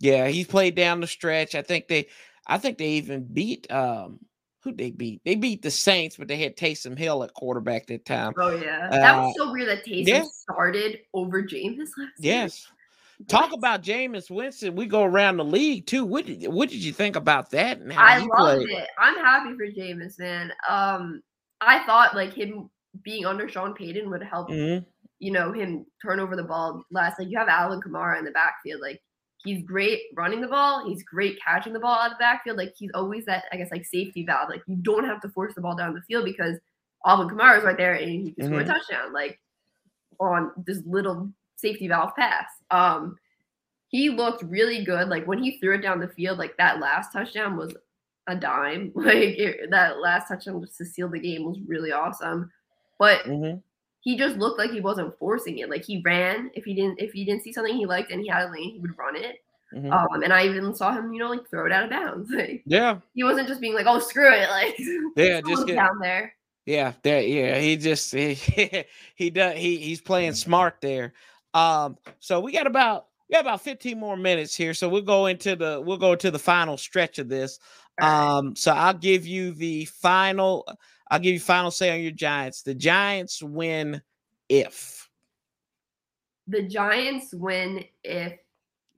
Yeah, he played down the stretch. I think they I think they even beat um who they beat? They beat the Saints, but they had Taysom Hill at quarterback that time. Oh yeah, uh, that was so weird that Taysom yeah. started over Jameis last. Year. Yes. Talk about Jameis Winston. We go around the league too. What did what did you think about that? And I loved played? it. I'm happy for Jameis, man. Um, I thought like him being under Sean Payton would help. Mm-hmm. You know him turn over the ball last. Like you have Alvin Kamara in the backfield. Like He's great running the ball. He's great catching the ball out of the backfield. Like he's always that, I guess, like safety valve. Like you don't have to force the ball down the field because Alvin Kamara is right there and he can mm-hmm. score a mm-hmm. touchdown. Like on this little safety valve pass. Um, he looked really good. Like when he threw it down the field, like that last touchdown was a dime. Like it, that last touchdown just to seal the game was really awesome. But mm-hmm. He just looked like he wasn't forcing it. Like he ran if he didn't if he didn't see something he liked and he had a lane, he would run it. Mm-hmm. Um, and I even saw him, you know, like throw it out of bounds. Like yeah, he wasn't just being like, "Oh, screw it," like yeah, just get, down there. Yeah, there. Yeah, he just he he does he he's playing smart there. Um, so we got about we got about 15 more minutes here, so we'll go into the we'll go to the final stretch of this. Um, so I'll give you the final. I'll give you final say on your Giants. The Giants win if the Giants win if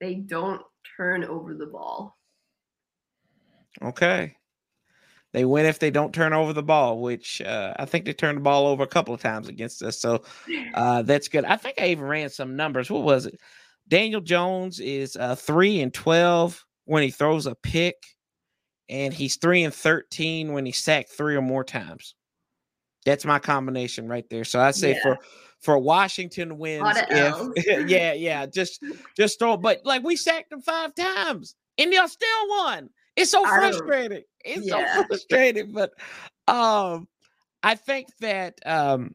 they don't turn over the ball. Okay. They win if they don't turn over the ball, which uh, I think they turned the ball over a couple of times against us. So uh, that's good. I think I even ran some numbers. What was it? Daniel Jones is uh, three and twelve when he throws a pick, and he's three and thirteen when he sacked three or more times. That's my combination right there. So I say yeah. for for Washington wins, if yeah, yeah, just just throw. But like we sacked them five times, and y'all still won. It's so frustrating. It's yeah. so frustrating. But um, I think that um,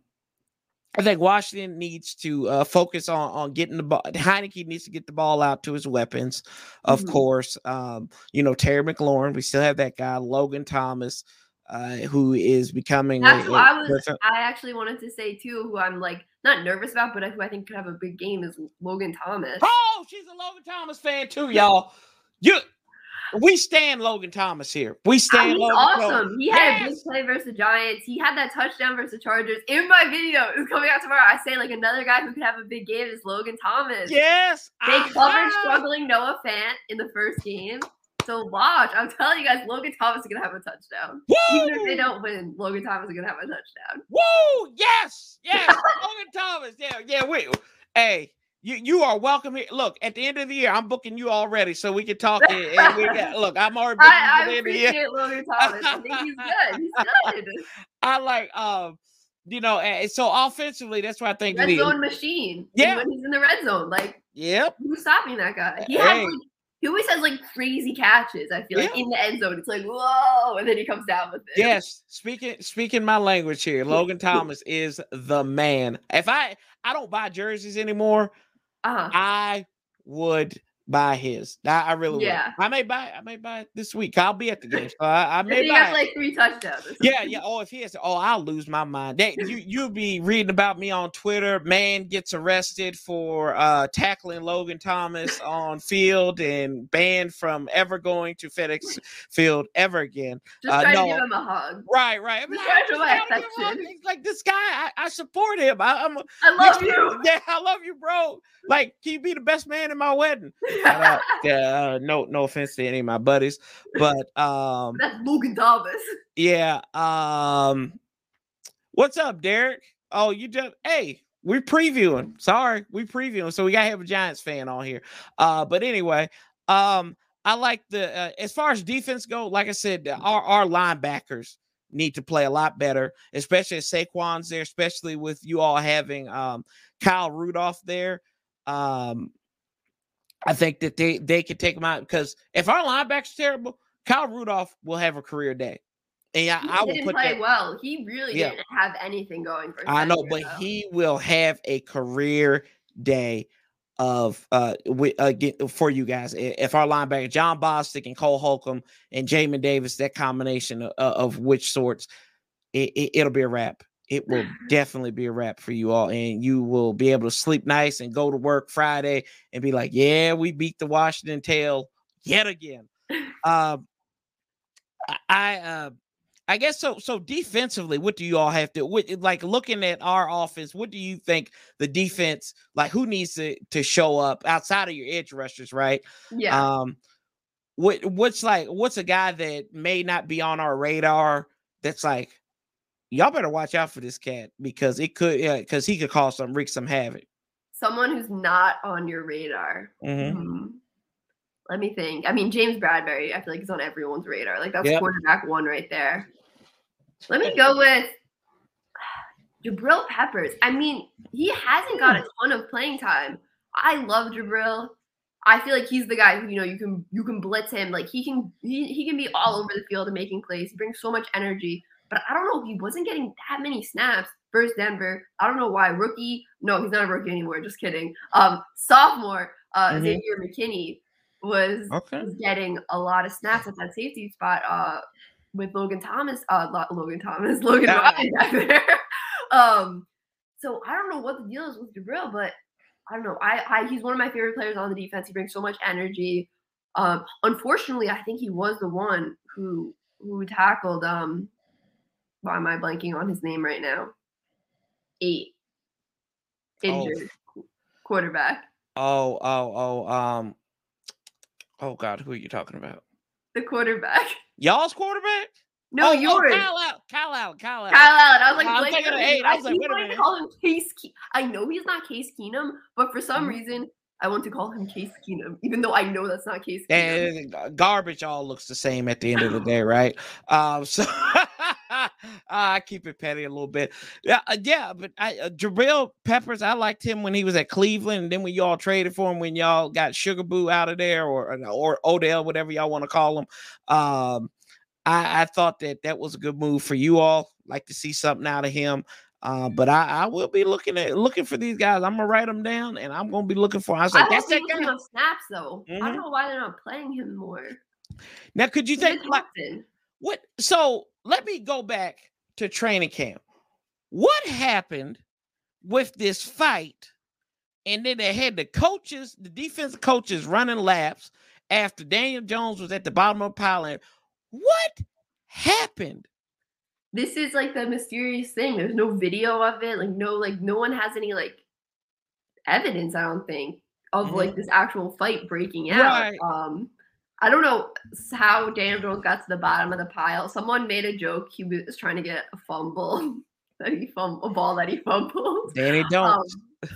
I think Washington needs to uh, focus on on getting the ball. Heinicke needs to get the ball out to his weapons, of mm-hmm. course. Um, you know Terry McLaurin. We still have that guy, Logan Thomas, uh, who is becoming. That's a, what I was. I actually wanted to say too, who I'm like not nervous about, but who I think could have a big game is Logan Thomas. Oh, she's a Logan Thomas fan too, y'all. You we stand Logan Thomas here. We oh, stand. he's Logan awesome. Thomas. He had yes. a big play versus the Giants. He had that touchdown versus the Chargers. In my video, it's coming out tomorrow. I say like another guy who could have a big game is Logan Thomas. Yes, they covered struggling Noah Fant in the first game. So watch. I'm telling you guys, Logan Thomas is gonna have a touchdown. Woo! Even if they don't win, Logan Thomas is gonna have a touchdown. Woo! Yes, yes, Logan Thomas. Yeah, yeah. Wait, hey, you you are welcome here. Look, at the end of the year, I'm booking you already, so we can talk. and, and we got, look, I'm already. booking I, I appreciate Logan Thomas. I think he's good. He's good. I like um, you know, and so offensively, that's what I think. Red zone machine. Yeah, when he's in the red zone, like, yep, who's stopping that guy? He hey. has like he always has like crazy catches. I feel yeah. like in the end zone, it's like whoa, and then he comes down with it. Yes, speaking speaking my language here, Logan Thomas is the man. If I I don't buy jerseys anymore, uh-huh. I would buy his. I, I really yeah. Would. I may buy. I may buy it this week. I'll be at the game, so I, I may he buy. Has like three touchdowns. Yeah, yeah. Oh, if he has, oh, I'll lose my mind. That you you'll be reading about me on Twitter. Man gets arrested for uh, tackling Logan Thomas on field and banned from ever going to FedEx Field ever again. Just uh, try no. to give him a hug. Right, right. Just try to my affection. Like this guy, I, I support him. I, am I love you. Yeah, I love you, bro. Like, can you be the best man in my wedding? uh, yeah, no, no offense to any of my buddies, but um, that's Logan Thomas. Yeah. Um, what's up, Derek? Oh, you just hey, we're previewing. Sorry, we previewing, so we gotta have a Giants fan on here. Uh, but anyway, um, I like the uh, as far as defense go. Like I said, our our linebackers need to play a lot better, especially as Saquon's there, especially with you all having um Kyle Rudolph there. Um, I think that they they could take him out because if our linebackers terrible, Kyle Rudolph will have a career day. And I, I will put play that, well. He really yeah. didn't have anything going for. I know, but though. he will have a career day of uh, we, uh for you guys. If our linebacker Jon Bostic and Cole Holcomb and Jamin Davis, that combination of, of which sorts, it, it, it'll be a wrap it will definitely be a wrap for you all. And you will be able to sleep nice and go to work Friday and be like, yeah, we beat the Washington tail yet again. Um, I, uh, I guess so. So defensively, what do you all have to what, like looking at our offense? What do you think the defense like? Who needs to to show up outside of your edge rushers, right? Yeah. Um, what what's like? What's a guy that may not be on our radar? That's like, y'all better watch out for this cat because it could yeah because he could cause some wreak some havoc. Someone who's not on your radar. Mm-hmm. mm-hmm. let me think. I mean james bradberry i feel like he's on everyone's radar. Like that's yep. quarterback one right there. Let me go with jabril peppers. I mean he hasn't got a ton of playing time. I love jabril. I feel like he's the guy who you know you can you can blitz him. Like he can he, he can be all over the field and making plays. He brings so much energy but I don't know. He wasn't getting that many snaps versus Denver. I don't know why. Rookie, no, he's not a rookie anymore. Just kidding. Um, sophomore, uh, mm-hmm. Xavier McKinney was, okay. was getting a lot of snaps at that safety spot. Uh, with Logan Thomas, uh, Logan Thomas, Logan yeah. Ryan back there. um, so I don't know what the deal is with Jabril, but I don't know. I, I he's one of my favorite players on the defense. He brings so much energy. Um, unfortunately, I think he was the one who who tackled. Um, why am I blanking on his name right now? Eight injured oh. quarterback. Oh, oh, oh, um, oh God, who are you talking about? The quarterback. Y'all's quarterback? No, oh, yours. Oh, Kyle Allen. Kyle Allen. Kyle Allen. Kyle Allen. I was like, I was thinking of eight. I was like, wait a minute. Call him Case. Ke- I know he's not Case Keenum, but for some mm-hmm. reason, I want to call him Case Keenum, even though I know that's not Case Keenum. And garbage all looks the same at the end of the day, right? Um, so I keep it petty a little bit. Yeah, uh, yeah, but I uh, Jabril Peppers, I liked him when he was at Cleveland, and then when y'all traded for him, when y'all got Sugar Boo out of there, or or Odell, whatever y'all want to call him. Um, I, I thought that that was a good move for you all. Like to see something out of him. Uh, but I, I, will be looking at looking for these guys. I'm gonna write them down, and I'm gonna be looking for. I was like, I that's that guy. Snaps though. Mm-hmm. I don't know why they're not playing him more. Now, could you think like what? So let me go back to training camp. What happened with this fight? And then they had the coaches, the defensive coaches running laps after Daniel Jones was at the bottom of the pile. And what happened? This is like the mysterious thing. There's no video of it. Like no, like no one has any like evidence. I don't think of mm-hmm. like this actual fight breaking out. Right. Um, I don't know how Daniel Jones got to the bottom of the pile. Someone made a joke. He was trying to get a fumble that he fumbled, a ball that he fumbled. Danny Jones. Um,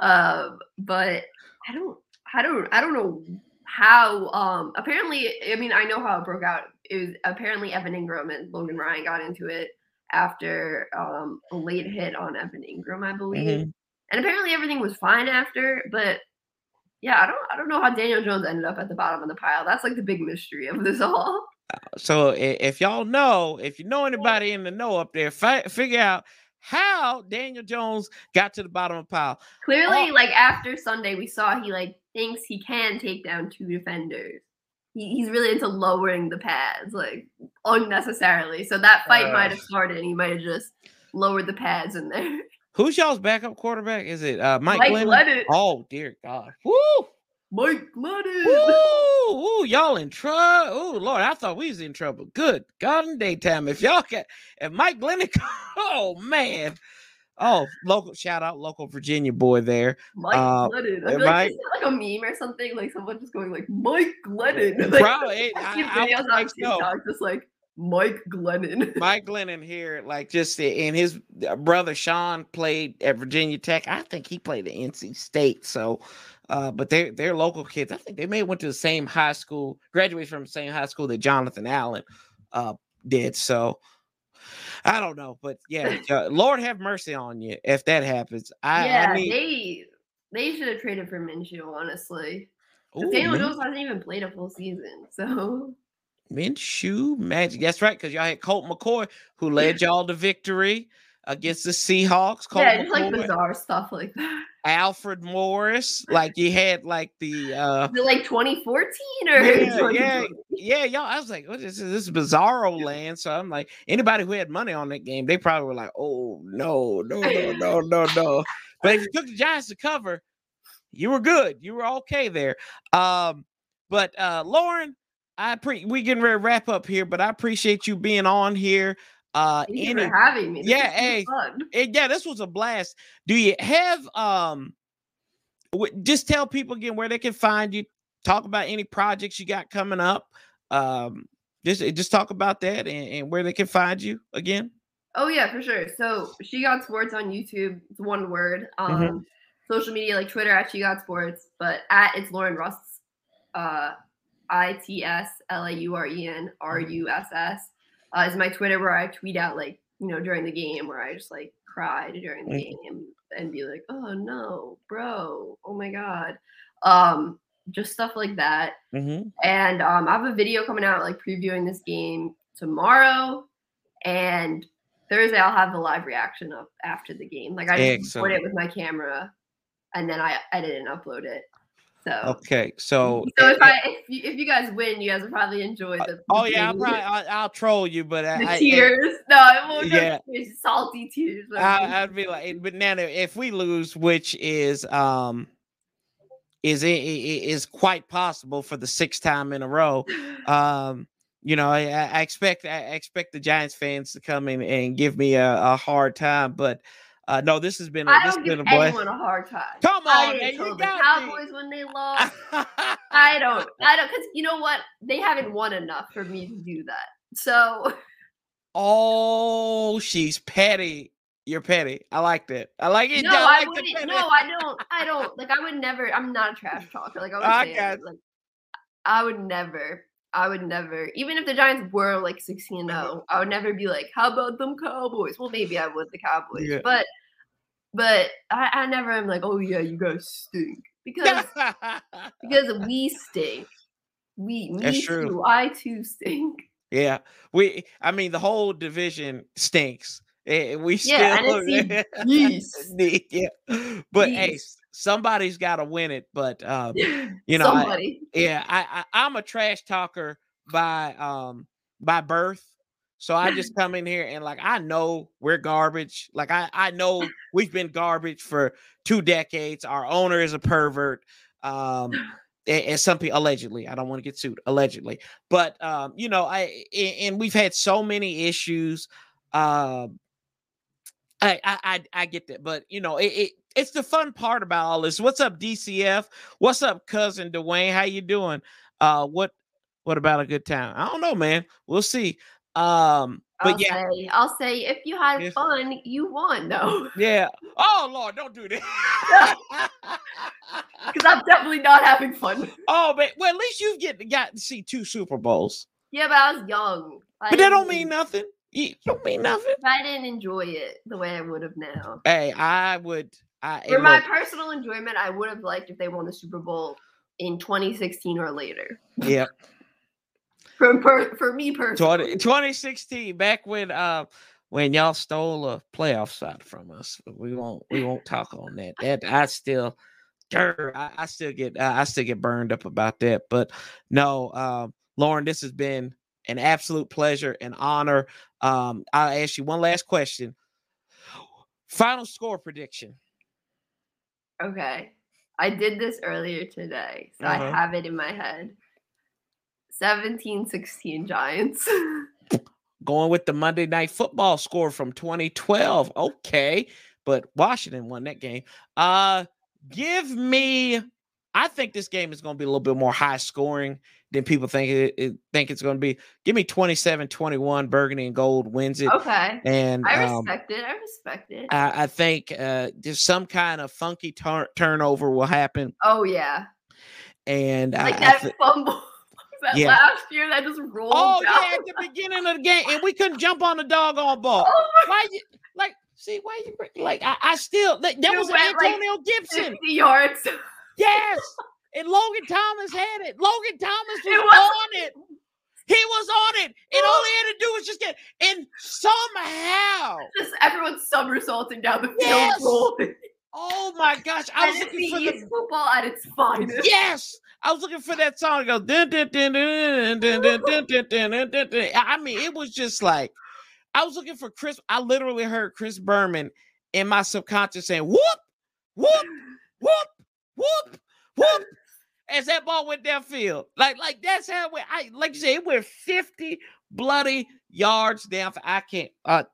uh, but I don't, I don't, I don't know how um apparently i mean i know how it broke out it was apparently evan Engram and logan ryan got into it after um a late hit on evan Engram, i believe mm-hmm. and apparently everything was fine after but yeah i don't i don't know how daniel jones ended up at the bottom of the pile that's like the big mystery of this all so if y'all know if you know anybody in the know up there fi- figure out how Daniel Jones got to the bottom of the pile. Clearly, oh. like after Sunday, we saw he like thinks he can take down two defenders. He, he's really into lowering the pads, like unnecessarily. So that fight uh, might have started and he might have just lowered the pads in there. Who's y'all's backup quarterback? Is it uh, Mike, Mike Glennon? Glennon? Oh dear God. Woo! Mike Glennon. Woo! Ooh, y'all in trouble. Oh Lord, I thought we was in trouble. Good God in daytime. If y'all can if Mike Glennon, oh man. Oh, local shout out, local Virginia boy there. Mike uh, Glennon. I feel like, like a meme or something, like someone just going like Mike Glennon. Like, Probably, I, I, I so. just like Mike Glennon. Mike Glennon here, like just and his uh, brother Sean played at Virginia Tech. I think he played at NC State. So, uh, but they're they're local kids. I think they may have went to the same high school, graduated from the same high school that Jonathan Allen uh, did. So, I don't know, but yeah, uh, Lord have mercy on you if that happens. I, yeah, I mean, they they should have traded for Minshew, honestly. Ooh, Daniel Jones hasn't even played a full season, so Minshew magic. That's right, because y'all had Colt McCoy who led y'all to victory against the Seahawks. Colt yeah, McCoy. like bizarre stuff like that. Alfred Morris, like you had like the uh like 2014 or yeah, yeah, yeah, y'all. I was like, what is this? This is bizarro land. So I'm like, anybody who had money on that game, they probably were like, oh no, no, no, no, no, no. But if you took the Giants to cover, you were good. You were okay there. Um, but uh Lauren, I pre we getting ready to wrap up here, but I appreciate you being on here. Uh, Thank any, having me. This yeah, hey, yeah, this was a blast. Do you have um? W- just tell people again where they can find you. Talk about any projects you got coming up. Um, just just talk about that and, and where they can find you again. Oh yeah, for sure. So she got sports on YouTube. It's one word. Mm-hmm. Um, mm-hmm. social media like Twitter at she got sports, but at it's Lauren Russ. Uh, I T S L A U R E N R U S S uh, is my Twitter where I tweet out like you know during the game where I just like cried during the mm-hmm. game and be like, oh no, bro, oh my god, um, just stuff like that. Mm-hmm. And um, I have a video coming out like previewing this game tomorrow, And Thursday I'll have the live reaction up after the game. Like I just record it with my camera, and then I edit and upload it. So okay, so so if I if you, if you guys win, you guys will probably enjoy the. the oh yeah, I'll probably I'll, I'll, troll you, but the I, tears. I, no, it won't yeah, tears, salty tears. I, would be like, but now if we lose, which is um is is quite possible for the sixth time in a row. Um, you know, I, I expect I expect the Giants fans to come in and give me a, a hard time, but uh, no, this has been a, I this don't give been a anyone a hard time. Come on, I man, told the Cowboys me. when they lost. I don't, I don't, because you know what? They haven't won enough for me to do that. So. Oh, she's petty. You're petty. I like that. I like it. No, I, like wouldn't. No, I don't. I don't. Like, I would never. I'm not a trash talker. Like I would I say, like, I would never. I would never, even if the Giants were like 16 0, I would never be like, how about them Cowboys? Well, maybe I would the Cowboys, yeah. but but I, I never am like, oh yeah, you guys stink. Because because we stink. We me That's true. too. I too stink. Yeah. We I mean the whole division stinks. Eh, we yeah, still yeah. But hey, somebody's got to win it. But um, you know, I, yeah, I, I I'm a trash talker by um by birth. So I just come in here and like I know we're garbage. Like I I know we've been garbage for two decades. Our owner is a pervert. Um and, and some people allegedly, I don't want to get sued, allegedly. But um, you know, I and we've had so many issues. Um I, I I get that, but you know, it, it, it's the fun part about all this. What's up, DCF? What's up, cousin Dwayne? How you doing? Uh, what what about a good time? I don't know, man. We'll see. Um, but I'll yeah, say, I'll say if you had yes. fun, you won, though. Yeah. Oh Lord, don't do that. Because I'm definitely not having fun. Oh, but well, at least you've get got to see two Super Bowls. Yeah, but I was young. I but that don't mean nothing. You don't mean nothing. If I didn't enjoy it the way I would have now. Hey, I would. I, For my look, personal enjoyment, I would have liked if they won the Super Bowl in 2016 or later. Yep. for, per, for me personally. 20, 2016, back when uh when y'all stole a playoff spot from us. We won't we won't talk on that. That I still I, I still get I still get burned up about that. But no, um, Lauren, this has been an absolute pleasure and honor. Um, I'll ask you one last question. Final score prediction. Okay. I did this earlier today, so uh-huh. I have it in my head. 17 16 Giants. Going with the Monday night football score from 2012. Okay. But Washington won that game. Uh give me I think this game is going to be a little bit more high scoring than people think it, it think it's going to be. Give me 27-21. Burgundy and Gold wins it. Okay. And I um, respect um, it. I respect it. I, I think uh, just some kind of funky tur- turnover will happen. Oh yeah. And like I, that I th- fumble. that yeah. last year that just rolled. Oh down. yeah, at the beginning of the game, and we couldn't jump on the doggone ball. Oh why you like? See why you like? I, I still that, that was Antonio like Gibson. 50 yards. Yes. And Logan Thomas had it. Logan Thomas was, was on it. He was on it. And all he had to do was just get and somehow just everyone somersaulting down the field yes. Oh my gosh. I was looking for the football at its finest. Yes. I was looking for that song to go. Dun, dun, dun, dun, dun, dun, dun, dun, dun, dun, dun. I mean, it was just like I was looking for Chris. I literally heard Chris Berman in my subconscious saying, whoop, whoop, whoop, whoop, whoop, as that ball went downfield. Like, like that's how it went. I like you say, it went 50 bloody yards down. I can't uh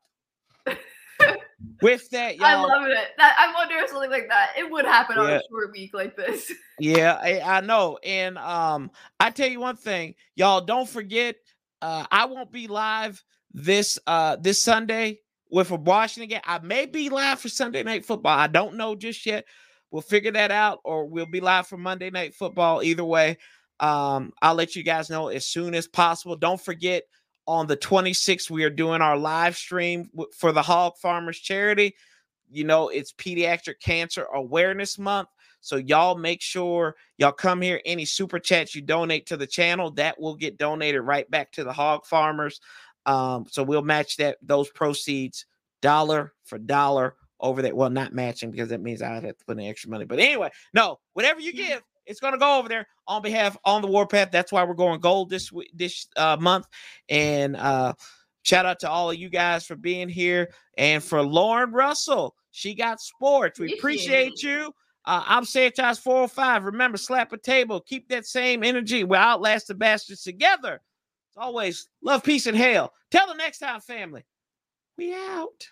with that, y'all. I love it. That I wonder if something like that it would happen yeah. on a short week like this. yeah, I, I, know. And um, I tell you one thing, y'all. Don't forget, uh, I won't be live this uh this Sunday with a Washington game. I may be live for Sunday night football. I don't know just yet. We'll figure that out, or we'll be live for Monday Night Football. Either way, um, I'll let you guys know as soon as possible. Don't forget, on the 26th, we are doing our live stream for the Hog Farmers Charity. You know, it's Pediatric Cancer Awareness Month. So y'all make sure y'all come here. Any super chats you donate to the channel, that will get donated right back to the hog farmers. Um, so we'll match that those proceeds dollar for dollar over there. Well, not matching because that means I'd have to put in extra money. But anyway, no, whatever you give, it's going to go over there on behalf on the Warpath. That's why we're going gold this this uh, month. And uh, shout out to all of you guys for being here and for Lauren Russell. She got sports. We appreciate you. Uh, I'm Sanchez 405. Remember, slap a table. Keep that same energy. We'll outlast the bastards together. As always, love, peace, and hell. Till the next time, family. We out.